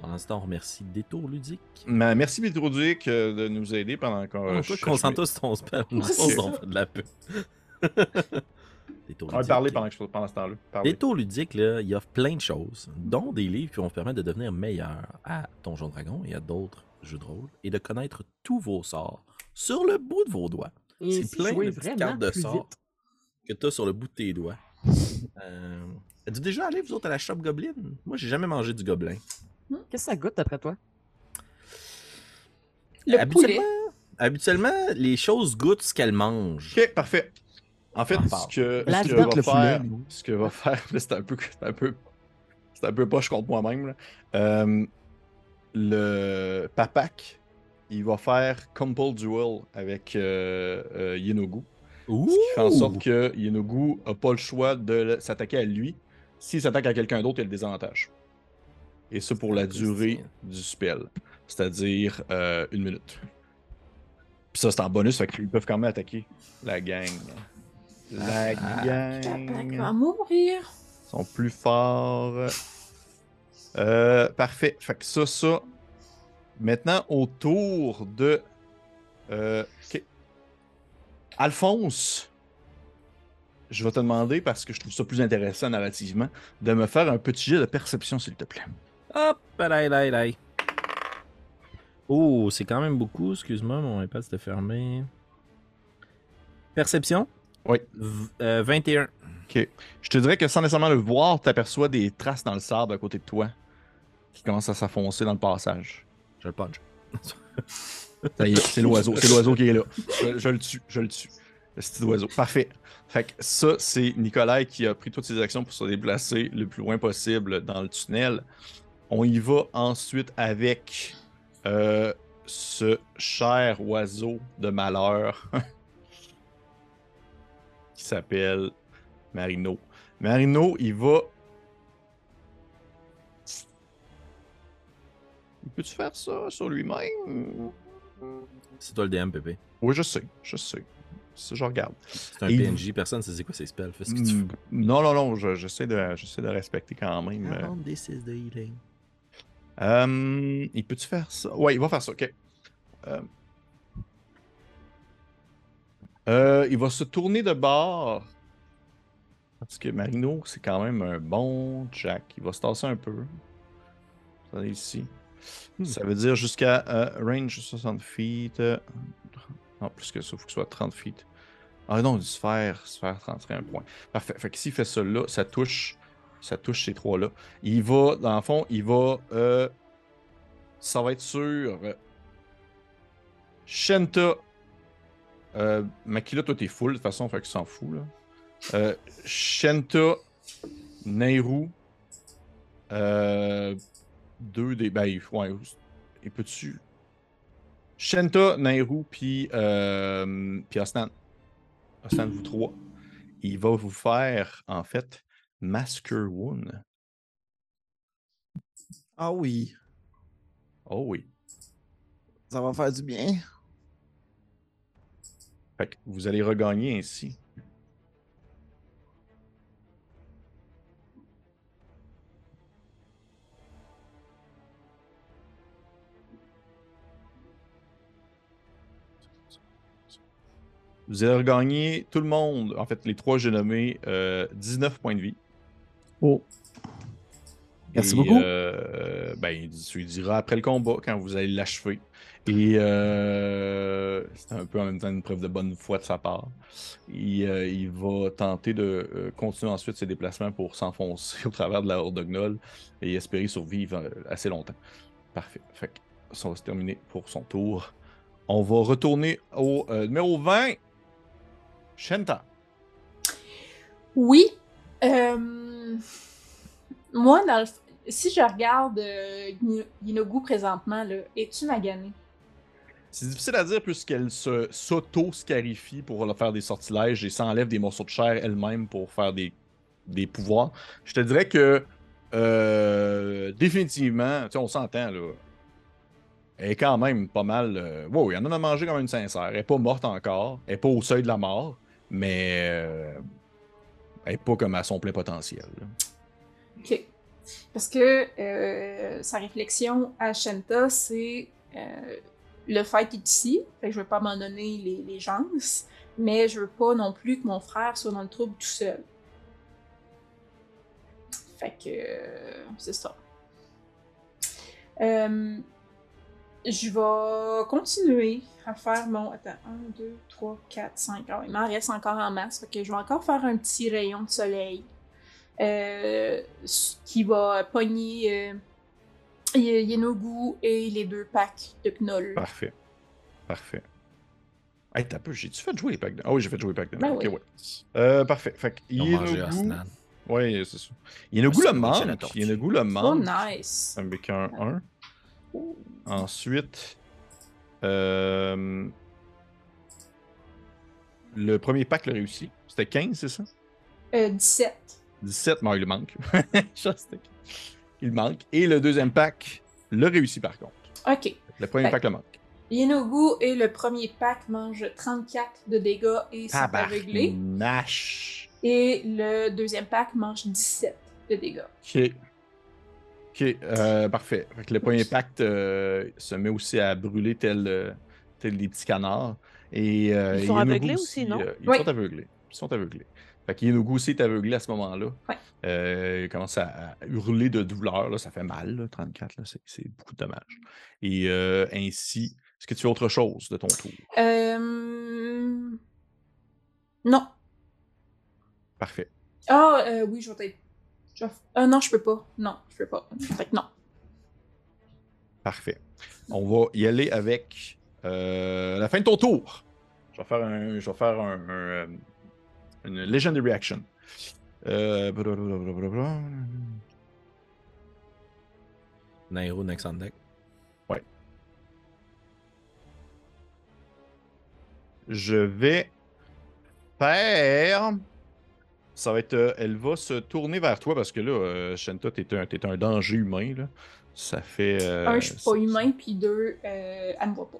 Pendant ce temps, on remercie Détour Ludique. Mais merci Métrodic de nous aider pendant qu'on. On je- peut je- concentre sur ton spell. Nous C'est autres, on fait de la pub. Détour On va parler pendant, que je- pendant ce temps-là. Parler. Détour ludique, là, il offre plein de choses, dont des livres qui vont te permettre de devenir meilleur à Donjon Dragon et à d'autres jeux de rôle, et de connaître tous vos sorts sur le bout de vos doigts. Et C'est plein de petites cartes de sorts que tu as sur le bout de tes doigts. Euh... Êtes-vous déjà allé, vous autres, à la shop Goblin? Moi, j'ai jamais mangé du gobelin. Qu'est-ce que ça goûte d'après toi? Le habituellement, poulet. habituellement, les choses goûtent ce qu'elles mangent. Ok, parfait. En fait, Ah, ce que, ce que va le faire, poulet, nous. ce que va faire, là, c'est un peu, c'est un peu, c'est un peu poche contre moi-même. Euh, le Papak, il va faire Compul Duel avec euh, euh, Yenogu. Ouh! Ce qui fait en sorte que Yenogu n'a pas le choix de s'attaquer à lui. S'il s'attaque à quelqu'un d'autre, il a le désavantage. Et ça pour la durée du spell. C'est-à-dire euh, une minute. Puis ça, c'est en bonus, fait qu'ils peuvent quand même attaquer la gang. La Ah. Gang. va mourir. sont plus forts. Euh, parfait. Fait que ça, ça. Maintenant, au tour de. euh, ok. Alphonse, je vais te demander, parce que je trouve ça plus intéressant narrativement, de me faire un petit jet de perception, s'il te plaît. Hop, là, là, là. Oh, c'est quand même beaucoup. Excuse-moi, mon iPad s'était fermé. Perception? Oui. V- euh, 21. Je te dirais que sans nécessairement le voir, tu aperçois des traces dans le sable à côté de toi qui commencent à s'affoncer dans le passage. Je le punch. C'est l'oiseau, c'est l'oiseau qui est là. Je, le tue, je le tue. Le petit oiseau. Parfait. Fait que ça, c'est Nicolas qui a pris toutes ses actions pour se déplacer le plus loin possible dans le tunnel. On y va ensuite avec euh, ce cher oiseau de malheur qui s'appelle Marino. Marino, il va. Peux-tu faire ça sur lui-même? C'est toi le DM, Pépé. Oui, je sais, je sais. Ça, je regarde. C'est un Et- PNJ, personne ne sait c'est quoi ses spells. Fais ce que tu Mm, Non, non, non, je- j'essaie de, j'essaie de respecter quand même. veux. euh. This is the healing. Euh, il peut-tu faire ça? Ouais, il va faire ça, ok. Euh, euh, il va se tourner de bord. Parce que Marino, c'est quand même un bon Jack. Il va se tasser un peu. Regardez ici. Hmm. Ça veut dire jusqu'à euh, range 60 feet. euh, non, plus que ça, il faut que ce soit 30 feet. Ah non, sphère, sphère 31 points. Parfait. Fait que s'il fait ça là, ça touche. Ça touche ces trois-là. Il va, dans le fond, il va. euh, ça va être sur. euh, Shenta. Euh, Makila, toi, t'es full de toute façon, fait qu'il s'en fout. Là. Shenta, Nehru. Euh, deux des. Ben, il- ouais, il peut-tu. Shenta, Nehru, puis. Euh, puis Osnan. Osnan, vous trois. Il va vous faire, en fait, Masker Wound. Ah oui, Oh oui. ça va faire du bien. Fait que vous allez regagner ainsi. Vous allez regagner tout le monde, en fait les trois j'ai nommé, euh, 19 points de vie. Oh. Merci Et, beaucoup. euh, ben, tu lui diras après le combat, quand vous allez l'achever. Et euh, c'est un peu en même temps une preuve de bonne foi de sa part. Il, euh, il va tenter de euh, continuer ensuite ses déplacements pour s'enfoncer au travers de la horde de gnolls et espérer survivre assez longtemps. Parfait. Fait que ça va se terminer pour son tour. On va retourner au numéro 20. Shenta. Oui. euh, Moi, dans le... si je regarde euh, Yinogu présentement, là, es-tu magané? C'est difficile à dire puisqu'elle se s'auto-scarifie pour faire des sortilèges et s'enlève des morceaux de chair elle-même pour faire des, des pouvoirs. Je te dirais que euh, définitivement, tu sais, on s'entend là. Elle est quand même pas mal. Euh, wow, il y en a à manger comme une sincère. Elle est pas morte encore. Elle est pas au seuil de la mort. Mais euh, elle est pas comme à son plein potentiel. Ok. Parce que euh, sa réflexion à Shenta, c'est euh, le fight est ici, fait que je veux pas m'en donner les, les chances, mais je veux pas non plus que mon frère soit dans le trouble tout seul. Fait que euh, c'est ça. Je vais continuer à faire mon. Attends, 1, 2, 3, 4, 5. Ah, il m'en reste encore en masse. Fait que je vais encore faire un petit rayon de soleil euh, qui va pogner euh, Y- Yenogu et les deux packs de Knoll. Parfait. Parfait. Hey, t'as peu, j'ai-tu fait jouer les packs de... Ah oui, j'ai fait jouer les packs de... Ben ok, oui. ouais. Euh, parfait. Fait que Yenogu... Oui, c'est ça. Yenogu le manque. Yenogu le Oh, manque. nice! Avec un 1. Ensuite, euh, le premier pack l'a réussi. C'était 15, c'est ça? Euh, 17. 17, mais il manque. Il manque. Et le deuxième pack l'a réussi par contre. Ok. Le premier pack le manque. Yenogu et le premier pack mange 34 de dégâts et sont aveuglés. Et le deuxième pack mange 17 de dégâts. Ok. Ok, euh, parfait. Fait que le premier pacte euh, se met aussi à brûler tel, euh, tel des petits canards. Et, euh, Ils sont aveuglés aussi, non? euh, ils Oui. sont aveuglés. Ils sont aveuglés. Fait qu'Inogu aussi est aveuglé à ce moment-là. Ouais. Euh, il commence à, à hurler de douleur. Là. Ça fait mal, là, 34. Là. C'est, beaucoup de dommages. Et euh, ainsi, est-ce que tu fais autre chose de ton tour? Euh... Non. Parfait. Ah, euh, oui, je vais peut-être. Je Ah non, je peux pas. Non, je peux pas. Fait que non. Parfait. On va y aller avec euh, la fin de ton tour. Je vais faire un, je vais faire un, un, euh, une Legendary Action. Euh, blablabla. Nairo next on deck. Je vais faire. Ça va être. euh, elle va se tourner vers toi parce que là, euh, Shanta, t'es un, t'es un danger humain. Là. Ça fait. euh, Un, je suis pas humain, puis deux, euh, elle me voit pas.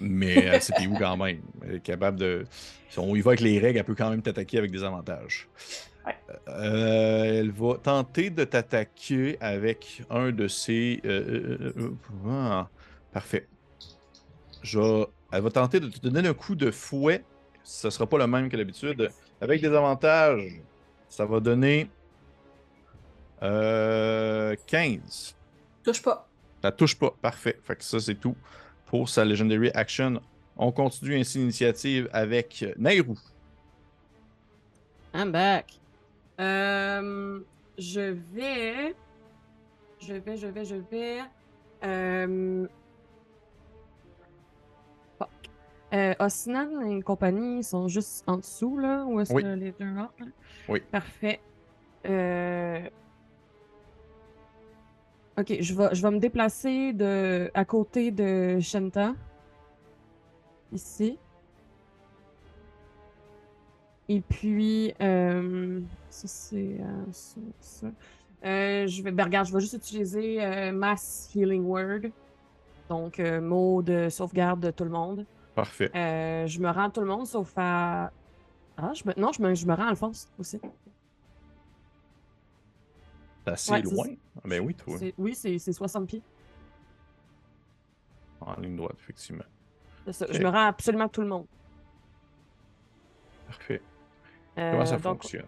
Mais elle sait où quand même? Elle est capable de. Si on y va avec les règles, elle peut quand même t'attaquer avec des avantages. Ouais. Euh, elle va tenter de t'attaquer avec un de ses. euh, euh, euh, ah, parfait. Je Elle va tenter de te donner un coup de fouet. Ce sera pas le même que d'habitude. Avec des avantages, ça va donner euh, 15. Touche pas. Ça touche pas. Parfait. Fait que ça, c'est tout pour sa Legendary Action. On continue ainsi l'initiative avec Nairou. I'm back. Euh, je vais. Je vais, je vais, je vais. Euh... Euh, Osnan et compagnie sont juste en dessous, là? Où est-ce Oui. que les deux autres? là? Oui. Parfait. Euh... Ok, je vais, je vais me déplacer de, à côté de Shenta. Ici. Et puis, euh, ça c'est euh, ça, ça. Euh, je vais, ben, regarde, je vais juste utiliser euh, Mass Healing Word. Donc, euh, mot de sauvegarde de tout le monde. Parfait. Euh, je me rends à tout le monde sauf à. Ah, je me... non, je me, je me rends à Alphonse aussi. C'est assez Ouais, loin. Ah, Ben oui, toi. Oui, c'est c'est 60 pieds. En ligne droite, effectivement. Ça. Je me rends absolument à tout le monde. Parfait. Euh, Comment ça donc, fonctionne?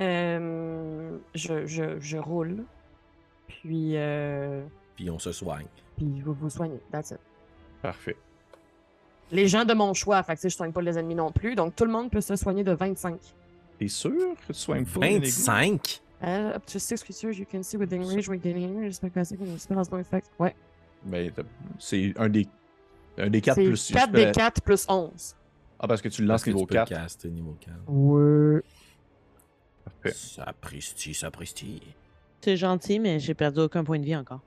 euh, je, je, je roule. Puis, euh, Puis on se soigne. puis vous vous soignez. That's it. Parfait. Les gens de mon choix, fait que tu sais, je soigne pas les ennemis non plus. Donc tout le monde peut se soigner de 25. T'es sûr que tu soignes pas les négos? 25? Uh, up to six creatures you can see within range when getting in, just casting a spell has no effect. Ouais. Ben, c'est un des, un des 4 C'est plus 4 des 4 plus 11. Ah, parce que tu le Parce lances que niveau tu peux le 4. caster niveau 4. Ouais. Parfait. Sapristi, sapristi. C'est gentil, mais j'ai perdu aucun point de vie encore.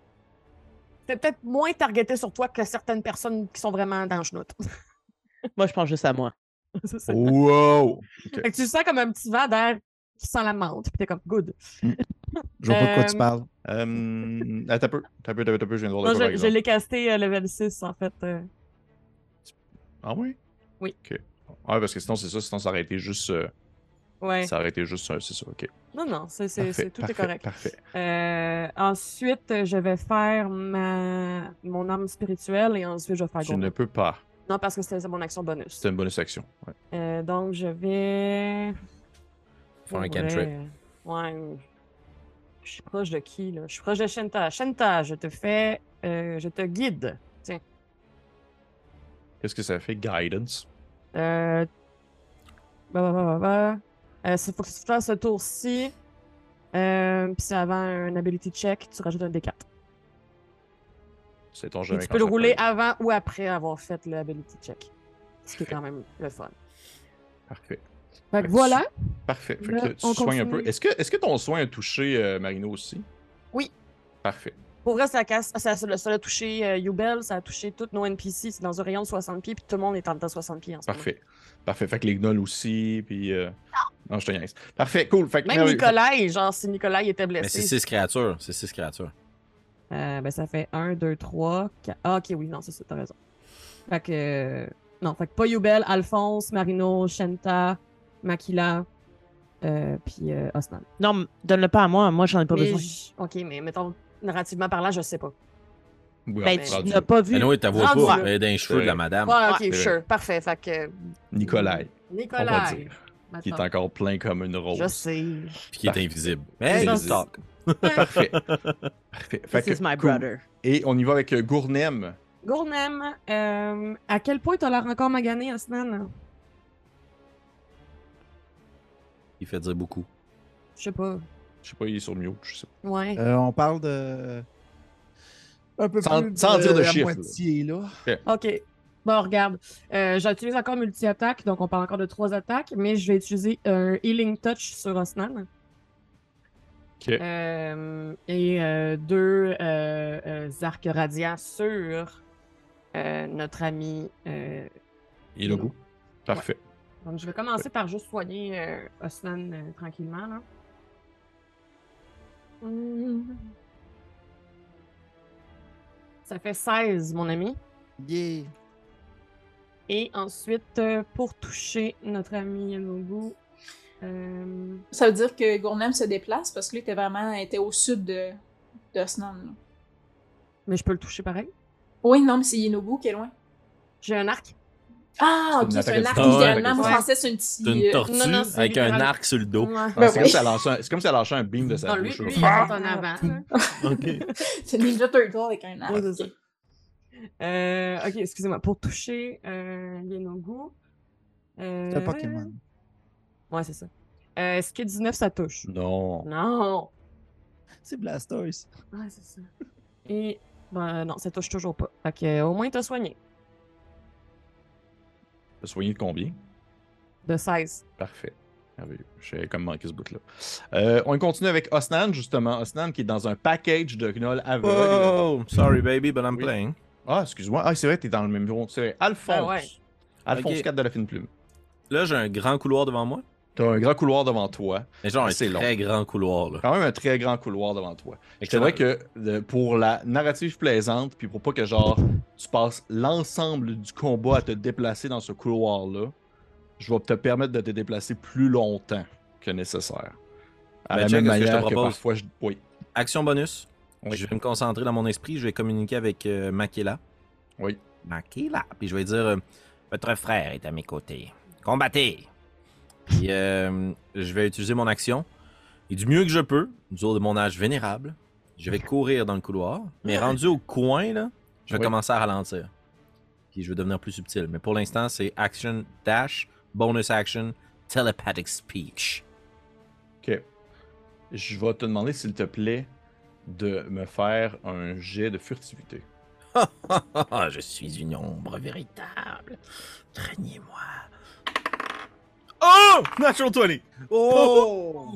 C'est peut-être moins targeté sur toi que certaines personnes qui sont vraiment dans le chenoute. Moi, je pense juste à moi. Ça. Wow! Fait que tu sens comme un petit vent d'air qui sent la menthe. Puis t'es comme good. Je vois pas de quoi tu Euh, parles. Euh, ah, t'as peu. T'as peu, t'as peu, t'as peu, je viens de voir Non, je, l'ai casté euh, level 6 en fait. euh. Ah oui? Oui. Ok. Ah, parce que sinon, c'est ça. Sinon, ça aurait été juste. euh, Ouais. Ça aurait été juste. euh, c'est ça, ok. Non, non, c'est, c'est, Parfait, c'est- tout parfait, est correct. Parfait. Euh, ensuite, je vais faire ma... mon arme spirituelle et ensuite je vais faire Tu ne peux pas. Non, parce que c'est mon action bonus. C'est une bonus action. Ouais. Euh, donc, je vais. Faire un Ouais. cantrip. Ouais. Je suis proche de qui, là? Je suis proche de Shenta. Shenta, je te fais. euh, je te guide. Qu'est-ce que ça fait? Guidance. Euh. Bah, bah, bah, bah, bah. Euh, c'est- faut que tu fasses ce tour-ci. Euh, Puis c'est avant un ability check, tu rajoutes un D4. C'est ton jeu. tu peux le rouler avant ou après avoir fait le ability check. Ce qui est quand même le fun. Parfait. Fait que voilà. Parfait. Fait Là, que tu on soignes un peu. Est-ce que, est que ton soin a touché euh, Marino aussi? Oui. Parfait. Pour vrai, ça, casse, ça, ça, ça a touché euh, ça a touché tous nos NPC. C'est dans un rayon de 60 pieds, puis tout le monde est en dedans de 60 pieds en ce moment. Parfait. Parfait. Fait que les gnolls aussi, puis... euh, Non, je te niaise. Parfait, cool. Fait que Même merveilleux. Nicolas, genre, si Nicolas il était Mais c'est blessé. 6 créatures. C'est 6 créatures. Euh, ben, ça fait 1, 2, 3, 4. Ah, ok, oui, non, c'est ça, t'as raison. Fait que. euh, Non, fait que pas Yubel, Alphonse, Marino, Shenta, Makila, euh, puis euh, Osnan. Non, donne-le pas à moi. Moi, j'en ai pas Mais besoin. j- Ok, mais mettons, narrativement parlant, je sais pas. Oui, Ben, tu n'as pas vu. Mais oui, t'as pas. les cheveux de la madame. Ouais, ok, c'est sure, parfait. Fait que. Nicolai, on va Nicolas. Qui est encore plein comme une rose. Je sais. Puis qui est Parfait. invisible. Hey, Invisible. talk. Parfait. Parfait. Fait This que, is my cool. Et on y va avec euh, Gournem. Gournem, euh, à quel point t'as l'air encore magané, Osnan? Il fait dire beaucoup. Je sais pas. Je sais pas, il est sur mute, je sais pas. Ouais. Euh, on parle de. Un peu Sans- plus sans dire de la chiffres, moitié, là. Ok. Bon, regarde. Euh, J'utilise encore multi-attaque, donc on parle encore de trois attaques, mais je vais utiliser un Healing Touch sur Osnan. Ok. Euh, et euh, deux euh, euh, arcs radiants sur euh, notre ami. euh, Il est le goût. Parfait. Donc, je vais commencer par juste soigner euh, Osnan euh, tranquillement. Là. Hum. Ça fait 16, mon ami. Yeah. Et ensuite, euh, pour toucher notre ami Yanobu, euh, Ça veut dire que Gournem se déplace parce que lui était vraiment était au sud de, de Snan. là. mais je peux le toucher pareil? Oui, non, mais c'est Yenobu qui est loin. J'ai un arc. Ah, ok, une c'est un arc. Moi, je pensais que c'est une euh, tortue non, non, c'est avec un arc sur le dos. Ouais. Ah, Ben c'est, comme si elle lâchait un, c'est comme si elle lâchait un beam de sa Non, lui, bouche. lui, là. il est en avant. Ok. c'est Ninja Turtle avec un arc. Ouais. Euh, ok, excusez-moi. Pour toucher euh, Yenobu. Euh... C'est un Pokémon. Ouais, c'est ça. Euh, Est-ce que 19 ça touche? Non. Non! C'est Blastoise. Ouais, c'est ça. Et. Ben non, ça touche toujours pas. Fait que, euh, au moins, t'as soigné. T'as soigné de combien? De 16. Parfait. Merveilleux. J'ai comme manqué ce bout-là. Euh, on continue avec Osnan, justement. Osnan qui est dans un package de gnolls aveugles. Oh, sorry baby, but I'm Oui. playing. Ah, excuse-moi. Ah, c'est vrai, t'es dans le même bureau. C'est vrai. Alphonse. Ah ouais. Alphonse Ok. 4 de la fine plume. Là, j'ai un grand couloir devant moi. T'as un grand couloir devant toi. Mais genre Ah, c'est un long. très grand couloir. Là. Quand même un très grand couloir devant toi. C'est vrai que euh, pour la narrative plaisante, puis pour pas que genre tu passes l'ensemble du combat à te déplacer dans ce couloir-là, je vais te permettre de te déplacer plus longtemps que nécessaire. À Ben, la check, même est-ce que je te manière que propose? parfois je. Oui. Action bonus. Oui. Je vais me concentrer dans mon esprit. Je vais communiquer avec euh, Makela. Oui. Makela. Puis je vais dire euh, Votre frère est à mes côtés. Combattez. Puis euh, je vais utiliser mon action. Et du mieux que je peux, du haut de mon âge vénérable, je vais courir dans le couloir. Mais rendu au coin, là, je vais Oui. commencer à ralentir. Puis je vais devenir plus subtil. Mais pour l'instant, c'est action dash, bonus action, telepathic speech. Ok. Je vais te demander, s'il te plaît, de me faire un jet de furtivité. Ah, je suis une ombre véritable. Craignez-moi. Oh! Natural 20! Oh!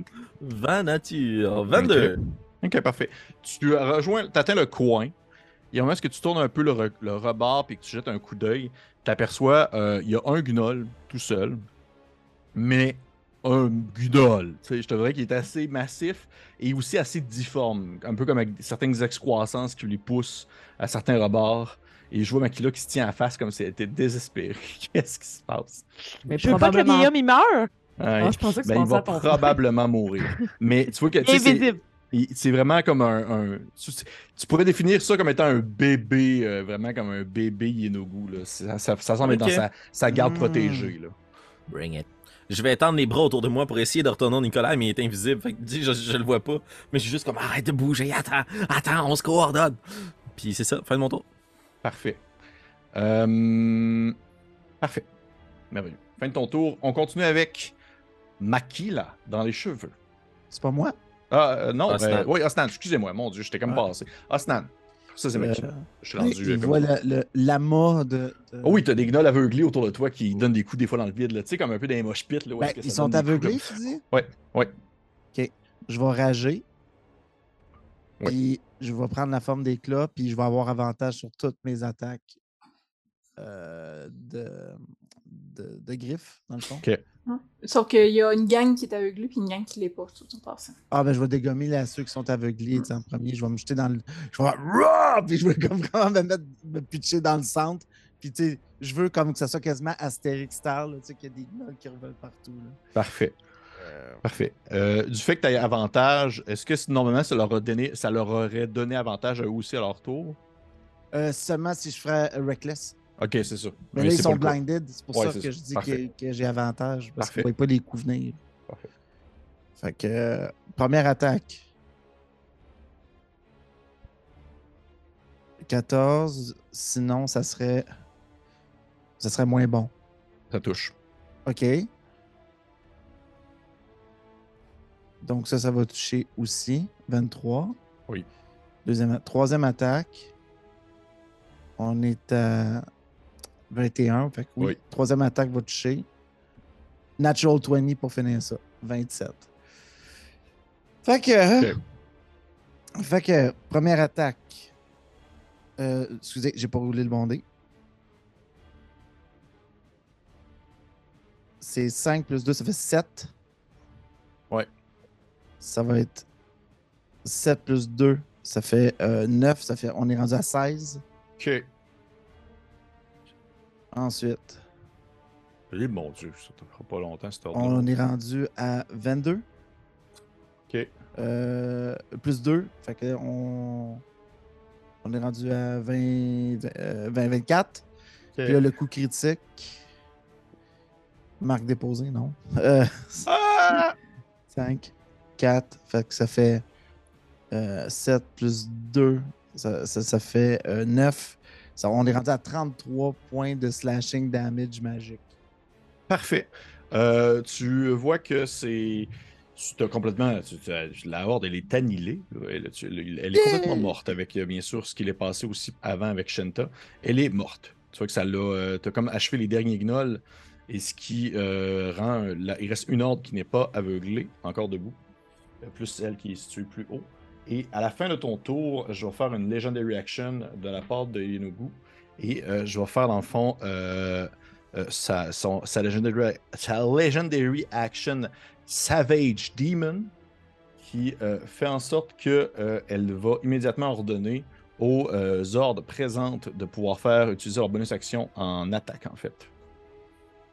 20 nature. 22. Ok, parfait. Tu rejoins, atteins le coin. Et au moment où tu tournes un peu le, re- le rebord et que tu jettes un coup d'œil, tu aperçois il y a un gnoll tout seul, mais un sais, je te dirais qu'il est assez massif et aussi assez difforme, un peu comme avec certaines excroissances qui lui poussent à certains rebords. Et je vois Makila qui se tient en face comme si elle était désespérée. Qu'est-ce qui se passe? Mais Je veux pas que le vieil homme il meurt. Ouais. Ah, je pensais que Ben, il va à probablement mourir. Mais tu vois que c'est- Invisible. il- C'est vraiment comme un. un- tu, tu pourrais définir ça comme étant un bébé, euh, vraiment comme un bébé Yenogu. Là. Ça, ça, ça semble être dans sa, sa garde Hmm. protégée. Là. Bring it. Je vais étendre les bras autour de moi pour essayer de retourner au Nicolas, mais il est invisible. Fait que dis, je, je le vois pas. Mais je suis juste comme arrête de bouger, attends, attends, on se coordonne. Puis c'est ça, fin de mon tour. Parfait. Euh, Parfait. Merveilleux. Fin de ton tour. On continue avec Makila dans les cheveux. C'est pas moi? Ah, euh, non, Osnan. euh, oui, Osnan, excusez-moi, mon Dieu, j'étais comme Ouais. passé. Osnan. Ça, c'est Makila. Euh, Je suis rendu. le- le- l'amas de. de- Oh oui, t'as des gnolls aveuglés autour de toi qui donnent des coups des fois dans le vide, là. Tu sais, comme un peu des moches pits, là. où Ben, que ils ça sont coups aveuglés, tu dis? Ouais, ouais. Ok. Je vais rager. Puis je vais prendre la forme des clas, puis je vais avoir avantage sur toutes mes attaques euh, de, de, de griffes, dans le fond. Ok. Sauf qu'il y a une gang qui est aveuglée puis une gang qui l'est pas, tout en passant. Ah, ben je vais dégommer là, ceux qui sont aveuglés tu sais, en premier. Je vais me jeter dans le. Je vais faire Rah! Puis je vais comme vraiment me mettre, me pitcher dans le centre. Puis tu sais, je veux comme que ça soit quasiment Astérix Star, tu sais, qu'il y a des gnolls qui revolent partout. Là. Parfait. Parfait. Euh, du fait que tu as avantage, est-ce que normalement ça leur, a donné, ça leur aurait donné avantage à eux aussi à leur tour? Euh, seulement si je ferais euh, Reckless. Ok, c'est ça. Mais Mais là, ils sont blinded. C'est pour Ouais, ça que ça. je dis Parfait. que, que j'ai avantage. Parce qu'ils ne pas les coups venir. Parfait. Fait que, euh, première attaque. 14. Sinon, ça serait. Ça serait moins bon. Ça touche. OK. Donc, ça, ça va toucher aussi. 23. Oui. Deuxième, troisième attaque. On est à 21. Fait que oui. Oui. Troisième attaque va toucher. Natural 20 pour finir ça. 27. Fait que. Fait que, première attaque. Euh, excusez, j'ai pas roulé le bon dé. C'est 5 plus 2, ça fait 7. Ouais. Ça va être 7 plus 2, ça fait euh, 9. Ça fait, on est rendu à 16. Ok. Ensuite, Eh mon Dieu, ça ne fera pas longtemps cet ordre. on est rendu à 22. Ok. Euh, plus 2, fait que on, on est rendu à 20, euh, 20 24. Puis là, le coup critique. Marque déposée, non? Euh, Ah! 5, 4, fait que ça fait euh, 7 plus 2, ça, ça, ça fait euh, 9. Ça, on est rendu à 33 points de slashing damage magique. Parfait. Euh, tu vois que c'est. Tu as complètement. tu- tu as- la horde, elle est annihilée. Elle, est complètement morte avec, euh, bien sûr, ce qui est passé aussi avant avec Shenta. Elle est morte. Tu vois que ça l'a. tu as comme achevé les derniers gnolls. Et ce qui euh, rend. la- il reste une horde qui n'est pas aveuglée, encore debout. euh, Plus celle qui est située plus haut. Et à la fin de ton tour, je vais faire une Legendary Action de la part de Yenogu. Et euh, je vais faire, dans le fond, euh, euh, sa, legendary, Action Savage Demon, qui fait en sorte qu'elle va immédiatement ordonner aux ordres présentes de pouvoir faire utiliser leur bonus action en attaque, en fait.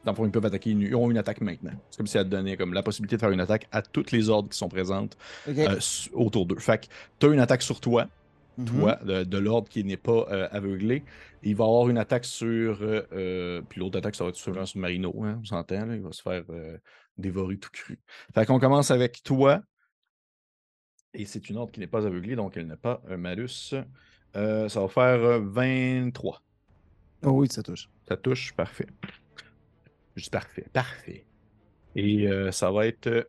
Dans le fond, ils peuvent attaquer, ils ont une attaque maintenant. C'est comme si elle donnait comme la possibilité de faire une attaque à toutes les ordres qui sont présentes euh, autour d'eux. Fait que tu as une attaque sur toi, Mhm. toi, de, de l'ordre qui n'est pas euh, aveuglé. Il va avoir une attaque sur. euh, puis l'autre attaque, ça va être sûrement sur Marino, hein, on s'entend, il va se faire dévorer tout cru. Fait qu'on commence avec toi. Et c'est une ordre qui n'est pas aveuglée, donc elle n'a pas un malus. Ça va faire euh, 23. Oh oui, ça touche. Ça touche, parfait. Juste parfait, parfait. Et euh, ça va être. euh,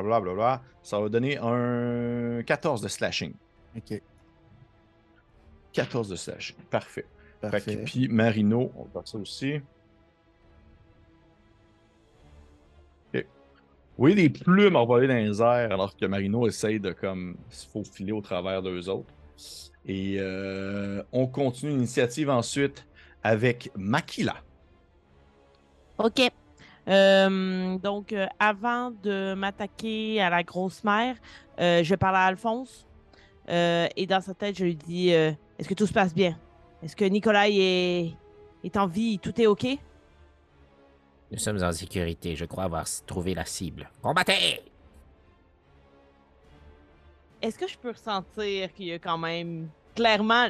blablabla. Ça va donner un 14 de slashing. Ok, 14 de slashing. Parfait. Fait que- parfait. puis Marino, on va faire ça aussi. Oui, des plumes envolées dans les airs alors que Marino essaye de comme se faufiler au travers d'eux autres. Et euh, on continue l'initiative ensuite avec Makila. OK. Euh, donc, euh, avant de m'attaquer à la grosse mère, euh, je parle à Alphonse. euh, et dans sa tête, je lui dis euh, Est-ce que tout se passe bien? Est-ce que Nicolas est... est en vie Tout est OK? Nous sommes en sécurité. Je crois avoir trouvé la cible. Combattez! Est-ce que je peux ressentir qu'il y a quand même. Clairement,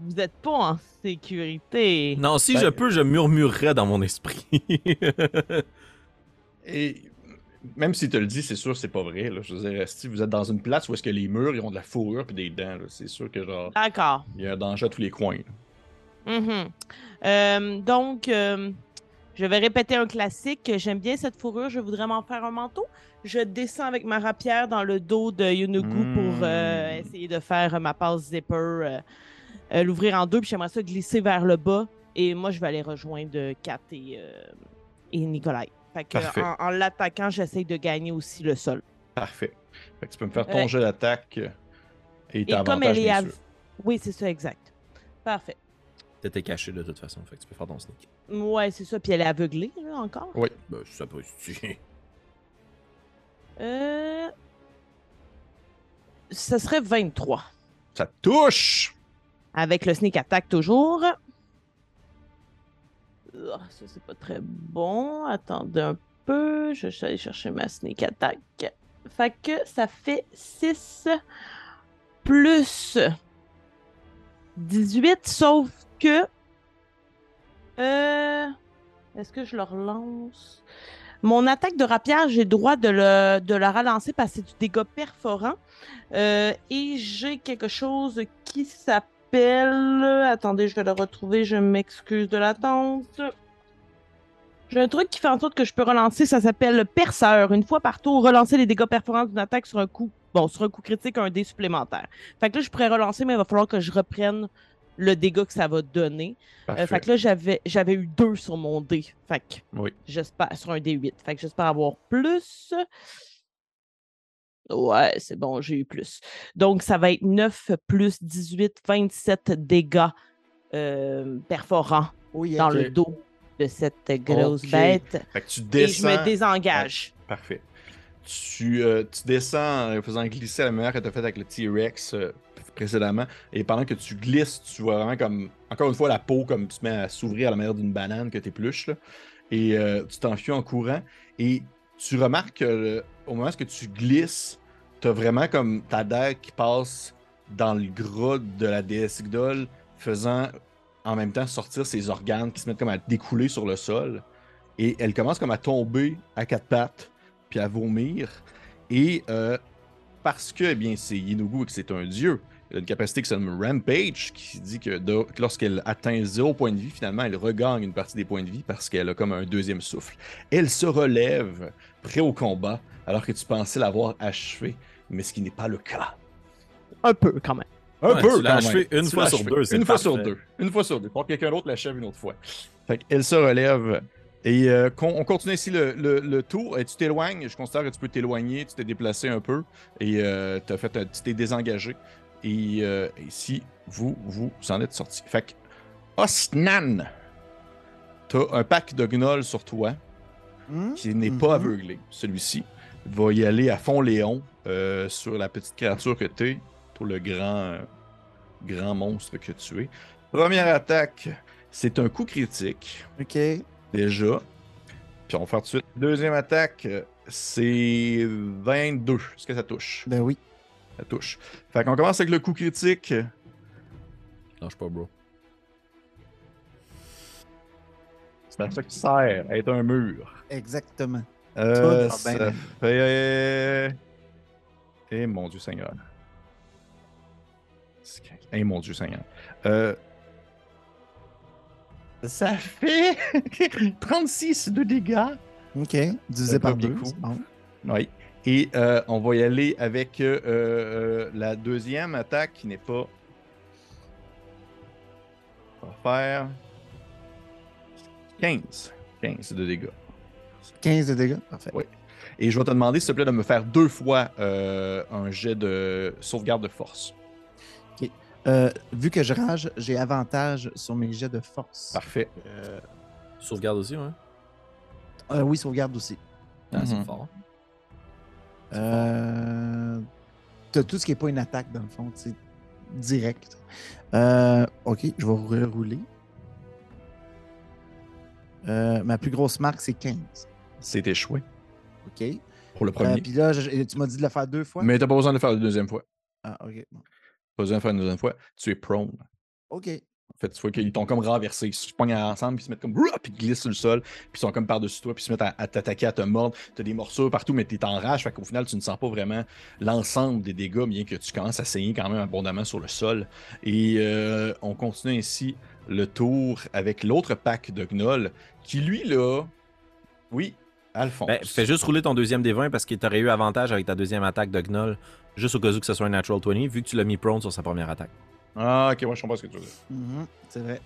vous n'êtes pas en sécurité. Non, si Ben- je peux, je murmurerais dans mon esprit. Et même s'il te le dit, c'est sûr c'est pas vrai. Là. Je veux dire, si vous êtes dans une place où est-ce que les murs ils ont de la fourrure et des dents, là, c'est sûr que genre D'accord. il y a un danger à tous les coins. Mhm. Euh, donc, euh, je vais répéter un classique. J'aime bien cette fourrure. Je voudrais m'en faire un manteau. Je descends avec ma rapière dans le dos de Yunugu pour euh, Mm. essayer de faire ma passe zipper, euh, euh, l'ouvrir en deux. Puis j'aimerais ça glisser vers le bas. Et moi, je vais aller rejoindre Kat et, euh, et Nikolai. Fait que, Parfait. en, en l'attaquant, j'essaye de gagner aussi le sol. Parfait. Fait que tu peux me faire ton Euh, jet d'attaque euh, et Et t'as comme elle est. Oui, c'est ça, exact. Parfait. T'étais caché de toute façon, fait que tu peux faire ton sneak. Ouais, c'est ça. Puis elle est aveuglée, là, encore? Oui. Ben, pas si tu... Euh... Ce serait 23. Ça touche! Avec le sneak attack toujours. Ça, c'est pas très bon. Attendez un peu. Je vais aller chercher ma sneak attack. Fait que ça fait 6 plus 18, sauf que. Euh, Est-ce que je le relance? Mon attaque de rapière, j'ai droit de, le, la relancer parce que c'est du dégât perforant. Euh, et j'ai quelque chose qui s'appelle. Attendez, je vais le retrouver, je m'excuse de l'attente. J'ai un truc qui fait en sorte que je peux relancer, ça s'appelle le perceur. Une fois par tour, relancer les dégâts perforants d'une attaque sur un coup. Bon, sur un coup critique, un dé supplémentaire. Fait que là, je pourrais relancer, mais il va falloir que je reprenne le dégât que ça va donner. Euh, fait que là, j'avais, j'avais eu deux sur mon dé. Fait que Oui. j'espère, sur un D8. Fait que j'espère avoir plus. Ouais, c'est bon, j'ai eu plus. Donc, ça va être 9 plus 18, 27 dégâts euh, perforants dans le dos de cette grosse bête. Fait que tu Et je me désengage. Parfait. Tu, euh, tu descends en faisant glisser la manière que tu as faite avec le T-Rex euh, précédemment. Et pendant que tu glisses, tu vois vraiment comme, encore une fois, la peau comme tu te mets à s'ouvrir à la manière d'une banane que tu épluches. là. Et euh, tu t'enfuis en courant. Et tu remarques que au moment où tu glisses, tu as vraiment comme ta dague qui passe dans le gras de la déesse Igdol, faisant en même temps sortir ses organes qui se mettent comme à découler sur le sol. Et elle commence comme à tomber à quatre pattes, puis à vomir. Et euh, parce que, eh bien, c'est Yenugu et que c'est un dieu, elle a une capacité qui s'appelle Rampage, qui dit que, de- que lorsqu'elle atteint zéro point de vie, finalement, elle regagne une partie des points de vie parce qu'elle a comme un deuxième souffle. Elle se relève, prêt au combat, alors que tu pensais l'avoir achevé, mais ce qui n'est pas le cas. Un peu, quand même. Un Ouais, peu, tu l'as achevé une Tu fois sur deux, c'est Une fois sur deux. Une fois sur deux. Pour que quelqu'un d'autre l'achève une autre fois. Fait qu'elle se relève. Et euh, on continue ici le, le- le tour. Et tu t'éloignes. Je considère que tu peux t'éloigner. Tu t'es déplacé un peu. Et euh, t'as fait un- tu t'es désengagé. Et euh, ici, vous, vous en êtes sorti. Fait que, Osnan, t'as un pack de gnolls sur toi Hmm? qui n'est pas aveuglé. Celui-ci va y aller à fond Léon euh, sur la petite créature que tu es, pour le grand, euh, grand monstre que tu es. Première attaque, c'est un coup critique, Ok. déjà. Puis on va faire tout de suite. Deuxième attaque, c'est 22. Est-ce que ça touche? Ben oui. Ça touche. Fait qu'on commence avec le coup critique. Lâche pas, bro. C'est à ça qui sert, à être un mur. Exactement. Euh, Tout ça fait. Eh mon Dieu Seigneur. Eh mon Dieu Seigneur. Euh, Ça fait 36 de dégâts. Ok. Divisé par deux. Bon. Oui. Et euh, on va y aller avec euh, euh, la deuxième attaque qui n'est pas. On va faire 15. 15 de dégâts. 15 de dégâts? Parfait. Oui. Et je vais te demander, s'il te plaît, de me faire deux fois euh, un jet de sauvegarde de force. Euh, vu que je rage, j'ai avantage sur mes jets de force. Parfait. Euh, Sauvegarde aussi, ouais. euh, oui, sauvegarde aussi. Ah, c'est Mhm. fort. Euh, T'as tout ce qui n'est pas une attaque, dans le fond, c'est direct. Euh, ok, je vais rerouler. Euh, ma plus grosse marque, c'est 15. C'est échoué OK. Pour le premier. Puis là, je- tu m'as dit de le faire deux fois? Mais t'as pas besoin de le faire la deuxième fois. Ah, ok. Pas besoin de le faire une deuxième fois. Tu es prone. OK. En fait, tu vois qu'ils t'ont comme renversé. Ils se pognent ensemble, puis ils se mettent comme. Puis ils glissent sur le sol, puis ils sont comme par-dessus toi, puis ils se mettent à, t'attaquer, à te mordre. T'as des morsures partout, mais t'es en rage. Fait qu'au final, tu ne sens pas vraiment l'ensemble des dégâts, bien que tu commences à saigner quand même abondamment sur le sol. Et euh, on continue ainsi le tour avec l'autre pack de gnolls, qui lui, là. Oui, Alphonse. Ben, fais juste rouler ton deuxième des 20 parce que t'aurais eu avantage avec ta deuxième attaque de Gnoll, juste au cas où que ce soit un natural 20, vu que tu l'as mis prone sur sa première attaque. Ah, ok, moi je comprends ce que tu veux dire. Mhm, c'est vrai.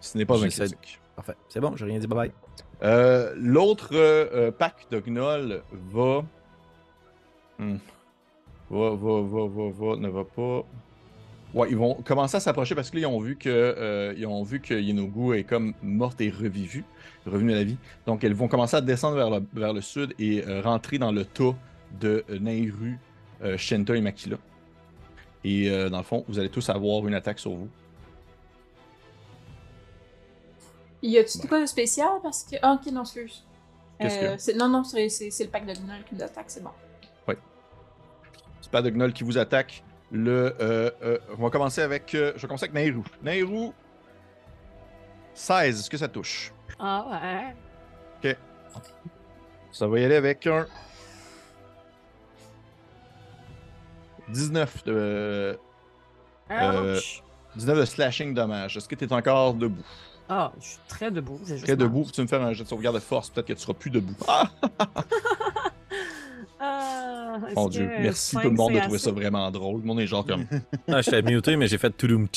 Ce n'est pas un critique. Parfait. C'est bon, j'ai rien dit, bye bye. Euh, L'autre euh, euh, pack de gnolls va... Hmm. Va, va, va, va, va, ne va pas... Ouais, ils vont commencer à s'approcher parce que là, ils ont vu que, euh, ils ont vu que Yenogu est comme morte et revivue, revenue à la vie. Donc, elles vont commencer à descendre vers le, vers le sud et euh, rentrer dans le tas de Nairu, euh, Shenta et Makila. Et euh, dans le fond, vous allez tous avoir une attaque sur vous. Y a-tu de quoi de spécial? Parce que. Ah, ok, non, excuse. Euh, non, non, c'est le pack de Gnol qui nous attaque, c'est bon. C'est pas de gnoll qui vous attaque. le. euh, euh, on va commencer avec. euh, je vais commencer avec Nairou. Nairou. 16, est-ce que ça touche? Ah ouais. Ça va y aller avec un. 19 de, Ouch. 19 de slashing dommage. Est-ce que tu es encore debout? Ah, je suis très debout. juste Très mal. debout. Tu me faire un jet de sauvegarde de force. Peut-être que tu seras plus debout. Ah, Ah, mon Dieu. Merci tout le monde de trouver ça vraiment drôle. Le monde est genre comme. Ah, je t'ai muté, mais j'ai fait touloum.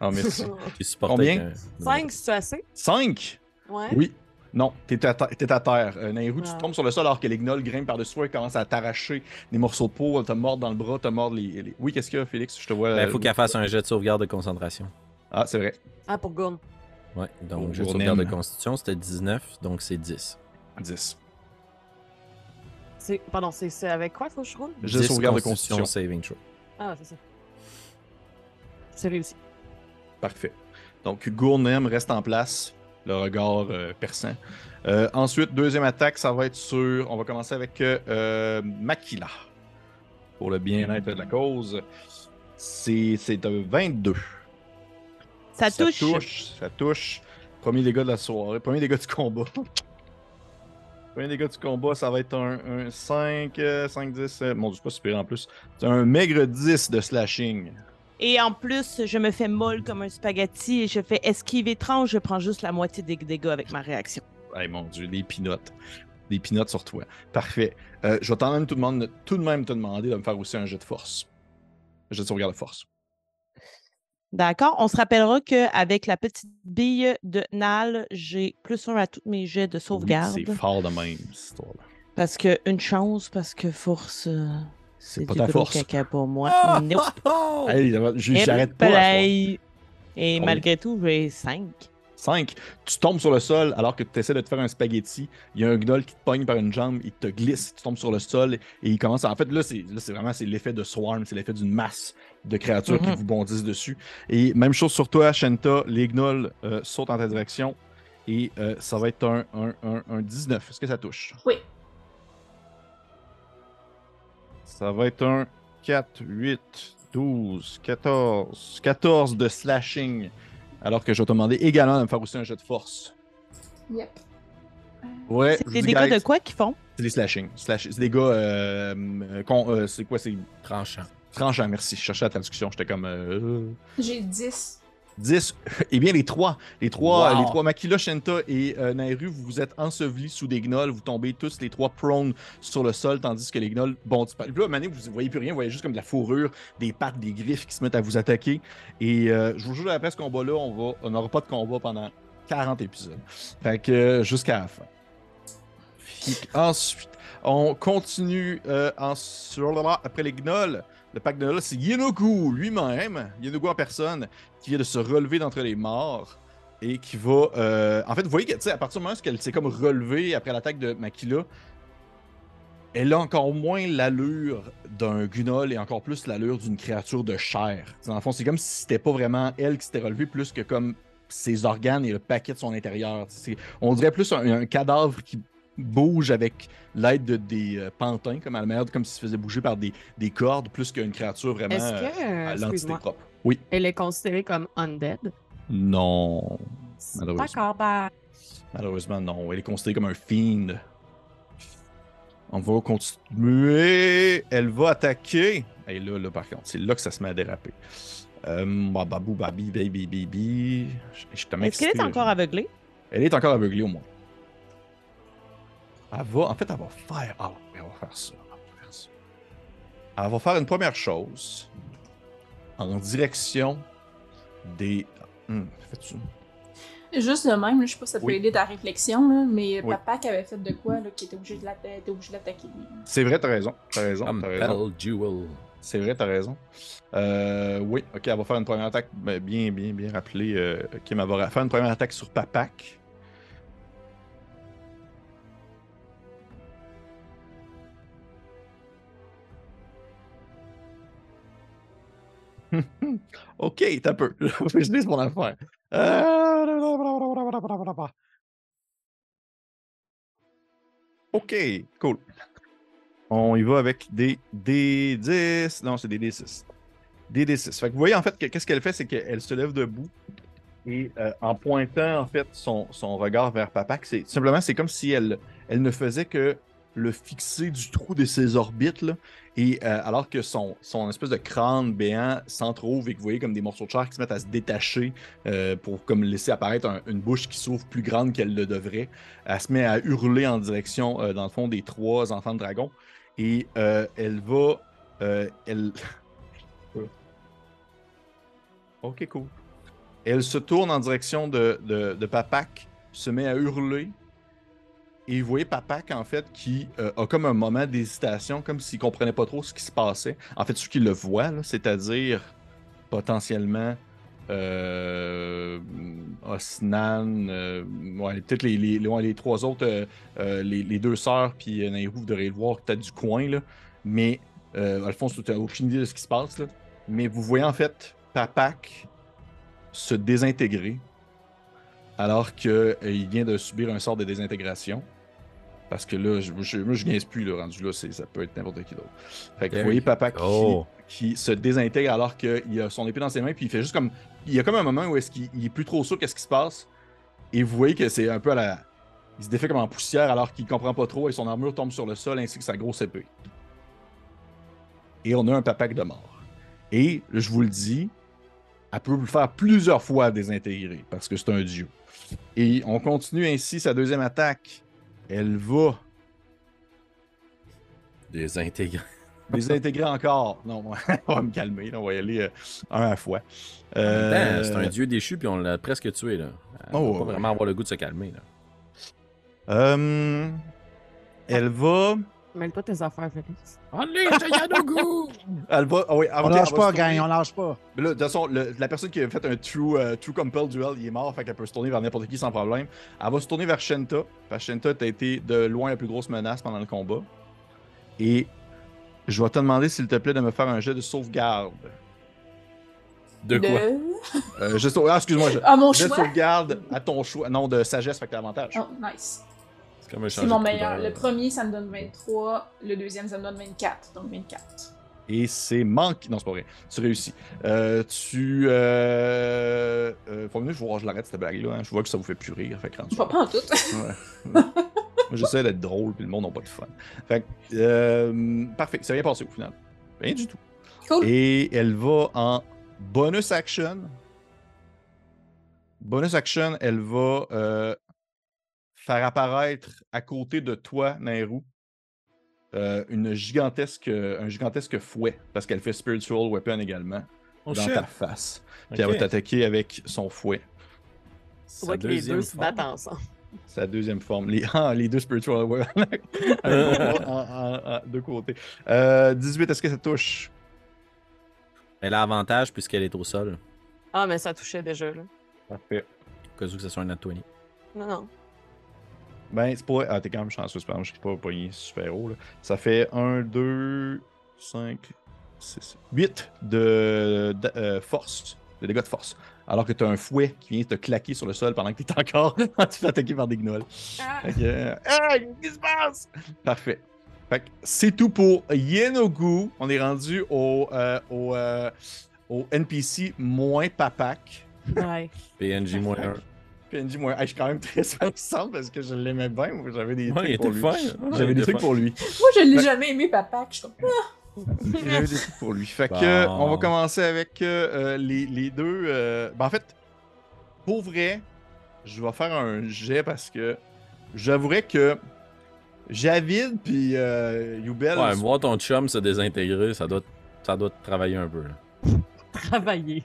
Ah, merci. Supporté. Combien? avec un- 5, c'est assez? 5? Ouais. Oui. Non, t'es à, t'es à terre. Euh, Nairou, tu tombes sur le sol alors que les gnolls grimpent par-dessus toi et commencent à t'arracher des morceaux de peau. Te mordre dans le bras, te mordre les. les- Oui, qu'est-ce qu'il y a, Félix? Je te vois. Il euh, Ben, faut qu'elle fasse un jet de sauvegarde de concentration. Ah, c'est vrai. Ah, pour Gourne. Ouais, donc jet de sauvegarde de constitution, c'était 19, donc c'est 10. 10. C'est... Pardon, c'est, c'est avec quoi, faut que je roule? Jet de 10 sauvegarde de constitution constitution. saving throw. Ah, c'est ça. C'est réussi. Parfait. Donc, Gournem reste en place, le regard euh, perçant. Euh, ensuite, deuxième attaque, ça va être sur. On va commencer avec euh, Makila. Pour le bien-être de la cause. C'est, un 22. Ça touche. Ça touche. Ça touche. Premier dégât de la soirée. Premier dégât du combat. Premier dégât du combat, ça va être un, un 5, euh, 5, 10. euh, mon dieu, c'est pas super en plus. C'est un maigre 10 de slashing. Et en plus, je me fais molle comme un spaghetti et je fais esquive étrange. Je prends juste la moitié des dégâts avec ma réaction. Hey, mon dieu, des pinottes. Des pinottes sur toi. Parfait. Euh, je vais quand même tout, de même- tout de même te demander de me faire aussi un jet de force. Un jet de sauvegarde de force. D'accord. On se rappellera qu'avec la petite bille de Nal, j'ai plus un à tous mes jets de Oui, sauvegarde. c'est fort de même, cette histoire-là. parce que une chance, parce que force, euh, c'est pas du ta gros force. caca pour moi. Ah! Nope. Hey, je- Et j'arrête pas. play. Et On- malgré tout, j'ai 5. 5. Tu tombes sur le sol alors que tu essaies de te faire un spaghetti. Il y a un gnoll qui te pogne par une jambe, il te glisse, tu tombes sur le sol et il commence. à- En fait, là, c'est là, c'est vraiment c'est l'effet de swarm, c'est l'effet d'une masse de créatures qui Mhm. vous bondissent dessus. Et même chose sur toi, Shenta, les gnolls euh, sautent en ta direction et euh, ça va être un, un, un, un 19. Est-ce que ça touche? Oui. Ça va être un 4, 8, 12, 14. 14 de slashing. Alors que je vais te demander également de me faire aussi un jet de force. Yep. Ouais, C'est des dégâts de quoi qu'ils font? C'est des slashing. Slash- c'est des gars. Euh, euh, con- euh, c'est quoi C'est Tranchant. tranchant, merci. Je cherchais la traduction. J'étais comme. euh, J'ai 10. 10. Eh bien, les trois. Les trois, Wow. les trois Makila, Shenta et euh, Nairu, vous vous êtes ensevelis sous des gnolls. Vous tombez tous les trois prone sur le sol, tandis que les gnolls bondissent. pas. Puis Là, Mané, vous voyez plus rien. Vous voyez juste comme de la fourrure, des pattes, des griffes qui se mettent à vous attaquer. Et euh, je vous jure, après ce combat-là, on va, on n'aura pas de combat pendant 40 épisodes. Fait que euh, jusqu'à la fin. Puis ensuite, on continue euh, en après les gnolls. Le pack de là, c'est Yenogu lui-même, Yenogu en personne, qui vient de se relever d'entre les morts et qui va. euh, En fait, vous voyez que, à partir du moment où elle s'est comme relevée après l'attaque de Makila, elle a encore moins l'allure d'un gnoll et encore plus l'allure d'une créature de chair. T'sais, Dans le fond, c'est comme si c'était pas vraiment elle qui s'était relevée, plus que comme ses organes et le paquet de son intérieur. On dirait plus un cadavre qui bouge avec l'aide de, des euh, pantins, comme à la merde, comme s'il se faisait bouger par des, des cordes, plus qu'une créature vraiment que, euh, à l'entité propre. Oui. elle est considérée comme undead? Non. Malheureusement. D'accord, bah, Malheureusement, non. Elle est considérée comme un fiend. On va continuer. Elle va attaquer. Et là, là, par contre, c'est là que ça se met à déraper. Euh, bah, babou, babi, baby, baby. Je, Est-ce qu'elle est encore aveuglée? Elle est encore aveuglée au moins. Elle va, en fait, elle va faire. Ah, elle va faire ça. Elle va faire ça. Elle va faire une première chose en direction des. Hum, fais-tu- Juste de même, là, je sais pas si ça peut Oui. aider ta réflexion, là, mais Oui. papa qui avait fait de quoi, là, qui était obligé de l'atta- était obligé d'attaquer lui. C'est vrai, t'as raison. T'as raison. T'as raison. Jewel. C'est vrai, t'as raison. Euh, oui, ok, elle va faire une première attaque ben, bien, bien, bien rappelée. Euh, Kim, elle va faire une première attaque sur Papak. Ok, t'as peu. Je lise mon affaire. Euh, Ok, cool. On y va avec des D10. Non, c'est des D6. Des D6. Fait que vous voyez, en fait, que- qu'est-ce qu'elle fait, c'est qu'elle se lève debout et euh, en pointant, en fait, son, regard vers Papak, c'est simplement, c'est comme si elle, elle ne faisait que le fixer du trou de ses orbites, là, et euh, alors que son, son espèce de crâne béant s'entr'ouvre et que vous voyez comme des morceaux de chair qui se mettent à se détacher euh, pour comme laisser apparaître un- une bouche qui s'ouvre plus grande qu'elle le devrait. Elle se met à hurler en direction, euh, dans le fond, des trois enfants de dragon. Et elle va. elle. ok, cool. Elle se tourne en direction de, de, de Papak, se met à hurler. Et vous voyez Papak, en fait, qui euh, a comme un moment d'hésitation, comme s'il comprenait pas trop ce qui se passait. En fait, ceux qui le voient, c'est-à-dire potentiellement euh, Osnan, euh, ouais, peut-être les, les, les- trois autres, les, deux sœurs, puis Nairou, vous devriez le voir peut-être du coin, là. Mais Alphonse, tu n'as aucune idée de ce qui se passe, là. Mais vous voyez en fait Papak se désintégrer alors qu'il vient de subir un sort de désintégration. Parce que là, je, je, moi, je niaise plus, le rendu là, ça peut être n'importe qui d'autre. Fait que vous voyez you Papak qui, se désintègre alors qu'il a son épée dans ses mains, puis il fait juste comme. Il y a comme un moment où est-ce qu'il il est plus trop sûr qu'est-ce qui se passe. Et vous voyez que c'est un peu à la. Il se défait comme en poussière alors qu'il comprend pas trop et son armure tombe sur le sol ainsi que sa grosse épée. Et on a un papac de mort. Et je vous le dis, elle peut le faire plusieurs fois désintégrer parce que c'est un dieu. Et on continue ainsi sa deuxième attaque. Elle va Désintégrer. désintégrer encore. Non, on va me calmer. là, on va y aller euh, un à la fois. Euh, C'est un dieu déchu, puis on l'a presque tué. Là. Elle Oh, va ouais, pas ouais. vraiment avoir le goût de se calmer. Là. Euh, elle va. Mêle-toi tes affaires, Félix. Unleash the Yanogu! Elle va. ah oui, On lâche elle va pas, gang, on lâche pas. Mais là, de toute façon, le- la personne qui a fait un true, euh, true Compel Duel, il est mort, fait qu'elle peut se tourner vers n'importe qui sans problème. Elle va se tourner vers Shenta, parce que Shenta a été de loin la plus grosse menace pendant le combat. Et je vais te demander, s'il te plaît, de me faire un jet de sauvegarde. De quoi? De- Euh, de sau- Ah, excuse-moi, je... Ah, mon jet de choix. sauvegarde à ton choix. Non, de sagesse, fait que t'as avantage. Oh, nice. C'est mon meilleur. couleur. Le premier, ça me donne 23. Le deuxième, ça me donne 24. Donc 24. Et c'est manque. Non, c'est pas vrai. Tu réussis. Euh, tu. Euh... Euh, faut venir, je vois, je l'arrête cette blague-là. hein. Je vois que ça vous fait plus rire. Fait que rendu- Pas, pas en tout. Ouais. Moi, j'essaie d'être drôle, puis le monde n'a pas de fun. Fait que, euh, parfait. Ça vient passer au final. Rien du tout. Cool. Et elle va en bonus action. Bonus action, elle va euh, faire apparaître à côté de toi, Nairou, euh, une gigantesque, un gigantesque fouet, parce qu'elle fait Spiritual Weapon également, Oh dans shit! ta face. Puis elle va t'attaquer avec son fouet. Sa Tu vois que les deux se battent ensemble. Sa deuxième forme. Les, ah, les deux spiritual en- en- de côté. Euh, 18, est-ce que ça touche? Elle a avantage puisqu'elle est au sol. Ah, mais ça touchait déjà, là. Parfait. Au cas où que ce soit un nat 20. Non, non. Ben, c'est pas. Ah, t'es quand même chanceux, c'est pas, je suis pas pogné super haut. Là. Ça fait 1, 2, 5, 6, 8 de, de, euh, force, de dégâts de force. Alors que t'as un fouet qui vient te claquer sur le sol pendant que t'es encore tu te fais attaquer par des gnolls. Hey, qu'est-ce qui se passe? Parfait. Fait que c'est tout pour Yenogu. On est rendu au, euh, au, euh, au NPC moins papak. Ouais. PNJ moins 1. PNJ. Hey, je suis quand même très intéressant parce que je l'aimais bien. moi, J'avais des Ouais, trucs pour était lui. fin. hein. J'avais des trucs fin. pour lui. Moi, je l'ai Ben- jamais aimé, papa. Je ah, J'avais des trucs pour lui. Fait que, on va commencer avec euh, euh, les, les deux. euh, ben, en fait, pour vrai, je vais faire un jet parce que j'avouerais que Javid puis euh, Yubel. Ouais, voir ton chum se désintégrer, ça doit, ça doit travailler un peu. là. Travailler.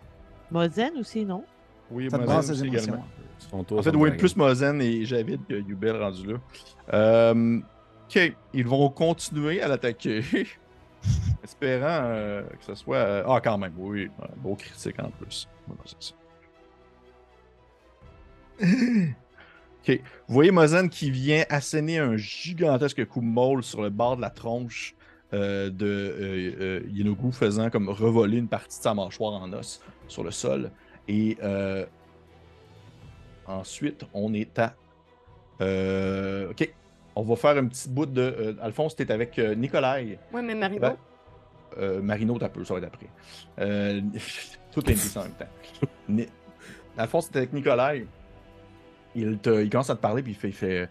Mozen aussi, non? oui, Ça Mozen aussi également. Son tour, En fait, oui, plus Mozen et Javid que Yubel rendu là. Euh, ok, ils vont continuer à l'attaquer. Espérant euh, que ce soit. euh, Ah, quand même, oui. un beau critique en plus. Voilà, c'est ça. ok. Vous voyez Mozen qui vient asséner un gigantesque coup de maul sur le bord de la tronche euh, de euh, euh, Yenogu, faisant comme revoler une partie de sa mâchoire en os sur le sol. Et euh, ensuite, on est à. euh, ok. On va faire un petit bout de. euh, Alphonse, tu es avec euh, Nikolai. Ouais, mais Marino, euh, Marino, t'as peu, ça va être après. Euh, tout est NPC en même temps. Ni- fond, c'était avec Nikolai. Il, te- il commence à te parler, puis il fait. Il fait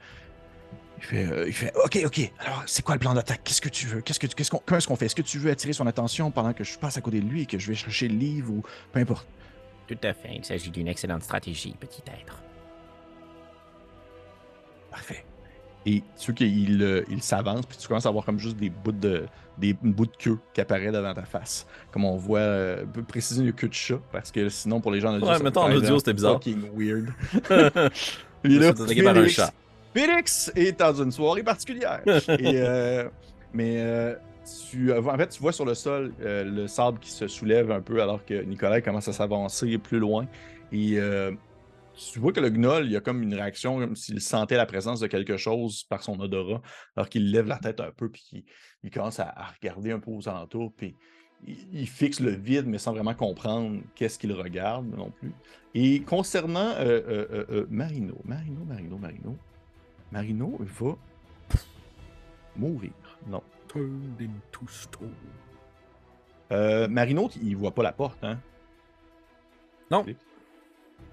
il fait, euh, il fait OK, OK. Alors, c'est quoi le plan d'attaque? Qu'est-ce que tu veux? Qu'est-ce que, tu- qu'est-ce qu'on, comment est-ce qu'on fait? Est-ce que tu veux attirer son attention pendant que je passe à côté de lui et que je vais chercher le livre ou peu importe? Tout à fait. Il s'agit d'une excellente stratégie, petit être. Parfait. Et tu vois qu'il euh, il s'avance, puis tu commences à voir comme juste des bouts de, des bouts de queue qui apparaissent devant ta face. Comme on voit, euh, peut préciser une queue de chat, parce que sinon, pour les gens en audio, Ouais, mettons, en audio, c'était bizarre. Fucking weird. Puis Je là, attaqué par un Félix- chat. Félix est dans une soirée particulière. Et, euh, mais euh, en fait, tu vois sur le sol euh, le sable qui se soulève un peu alors que Nicolas commence à s'avancer plus loin. Et euh, tu vois que le gnoll, il a comme une réaction comme s'il sentait la présence de quelque chose par son odorat, alors qu'il lève la tête un peu, puis il commence à, regarder un peu aux alentours, puis il, fixe le vide, mais sans vraiment comprendre qu'est-ce qu'il regarde non plus. Et concernant euh, euh, Marino, Marino, Marino, Marino, Marino va mourir. Non. Euh, Marino, il voit pas la porte, hein? Non.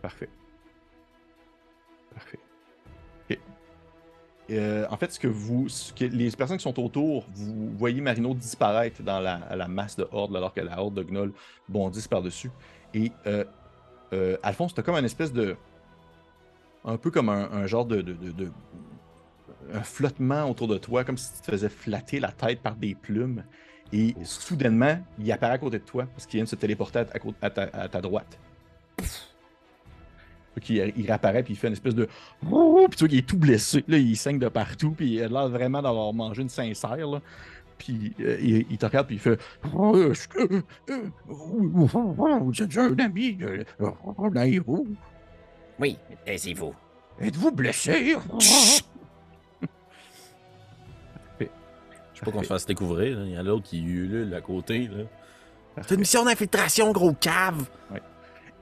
Parfait. Parfait. Euh, en fait, ce que vous, ce que les personnes qui sont autour, vous voyez Marino disparaître dans la, la masse de horde, alors que la horde de gnolls bondissent par-dessus. Et euh, euh, Alphonse, t'as comme un espèce de. Un peu comme un, un genre de, de- de- de- Un flottement autour de toi, comme si tu te faisais flatter la tête par des plumes. Et soudainement, il apparaît à côté de toi parce qu'il vient de se téléporter à, ta, à ta droite. Qu'il- il, réapparaît puis il fait une espèce de. Puis tu vois qu'il est tout blessé. Là, il saigne de partout. Puis il a l'air vraiment d'avoir mangé une sincère. Là. Puis euh, il, il te regarde puis il fait. Euh, euh, euh, Vous êtes un ami de Nairo. Oui, taisez-vous. Êtes-vous blessé? Je sais pas qu'on se fasse découvrir. là. Il y a l'autre qui ulule à côté. C'est une mission d'infiltration, gros cave!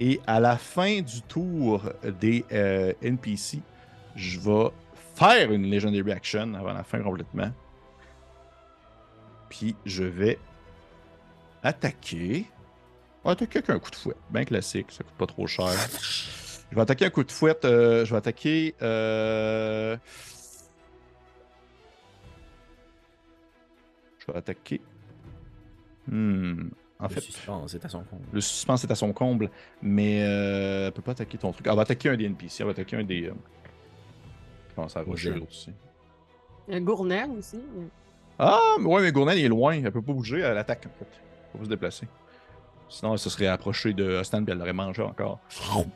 Et à la fin du tour des euh, NPC, je vais faire une Legendary Action avant la fin complètement. Puis je vais attaquer. On va attaquer avec un coup de fouet. Bien classique, ça coûte pas trop cher. Je vais attaquer un coup de fouet. euh, je vais attaquer. euh, Je vais attaquer. Hmm. En Le fait, suspense est à son compte. le suspense est à son comble, mais euh, elle peut pas attaquer ton truc. Elle va attaquer un des NPC, elle va attaquer un des. euh, Je pense à Roger aussi. Il y a Gournel aussi. Ah, mais ouais, mais Gournel, il est loin. Elle peut pas bouger, elle attaque en fait. Elle peut pas se déplacer. Sinon, elle se serait approchée de Ostan et elle l'aurait mangé encore.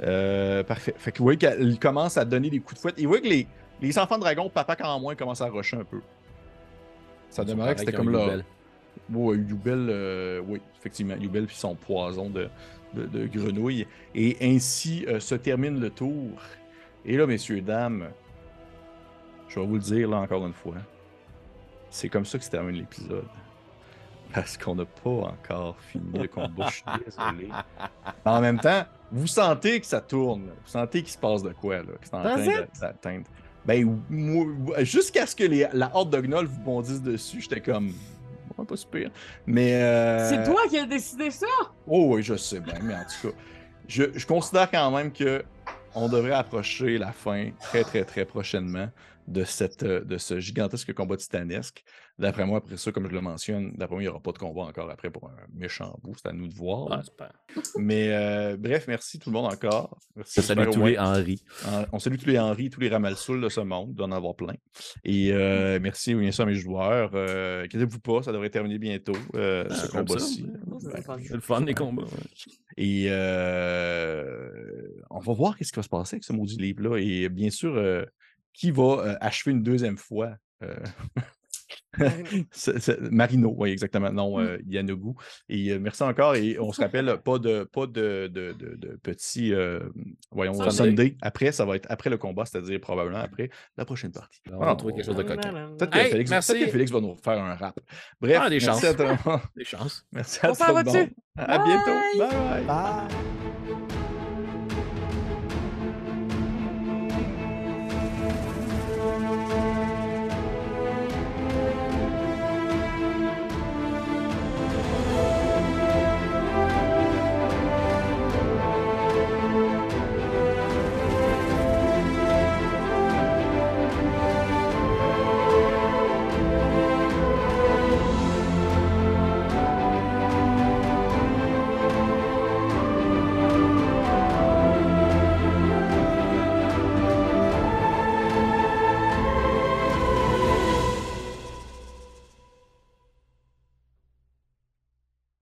Euh, parfait. Fait que vous voyez qu'elle commence à donner des coups de fouette. Et vous voyez que les, les enfants dragons, papa quand en moins, commencent à rusher un peu. Ça demeurait que c'était comme là. Ouais, Yubel, euh, oui, effectivement, Yubel puis son poison de, de, de grenouille. Et ainsi euh, se termine le tour. Et là, messieurs, dames, je vais vous le dire là encore une fois. C'est comme ça que se termine l'épisode. Parce qu'on n'a pas encore fini le combat, je suis désolé. En même temps, vous sentez que ça tourne. Vous sentez qu'il se passe de quoi, là, que c'est en train d'atteindre. Ben, jusqu'à ce que les- la horde de gnolls vous bondisse dessus, j'étais comme. Ouais, pas super. Mais. euh, C'est toi qui as décidé ça? Oh oui, je sais bien, mais en tout cas, je, je considère quand même que on devrait approcher la fin très, très, très prochainement de, cette, euh, de ce gigantesque combat titanesque. D'après moi, après ça, comme je le mentionne, d'après moi, il n'y aura pas de combat encore après pour un méchant bout. C'est à nous de voir. Ah, super. Mais euh, bref, merci tout le monde encore. Merci, Super tous les. Henri. En- On salue tous les Henri, tous les Ramalsoul de ce monde, d'en avoir plein. Et euh, merci bien sûr à mes joueurs. Euh, Inquiétez-vous pas, ça devrait terminer bientôt, euh, Ah, ce combat-ci. Oh, c'est Ben. C'est le fun des combats. ouais. et euh, on va voir qu'est-ce qui va se passer avec ce maudit livre-là. Et bien sûr, euh, qui va euh, achever une deuxième fois euh, c'est- Marino, oui, exactement. Non, euh, Yanogu. Et euh, merci encore. Et on se rappelle, pas de, pas de, de, de, euh, voyons, Sunday. Sunday. Après, ça va être après le combat, c'est-à-dire probablement après la prochaine partie. On va trouver quelque chose de coquin. Peut-être que, Hey, Félix, merci. peut-être que Félix va nous faire un rap. Bref, Ah, des merci chances. à tout le monde. Des chances. Merci à On tout s'en le va monde. dessus. À bientôt. Bye bye. Bye!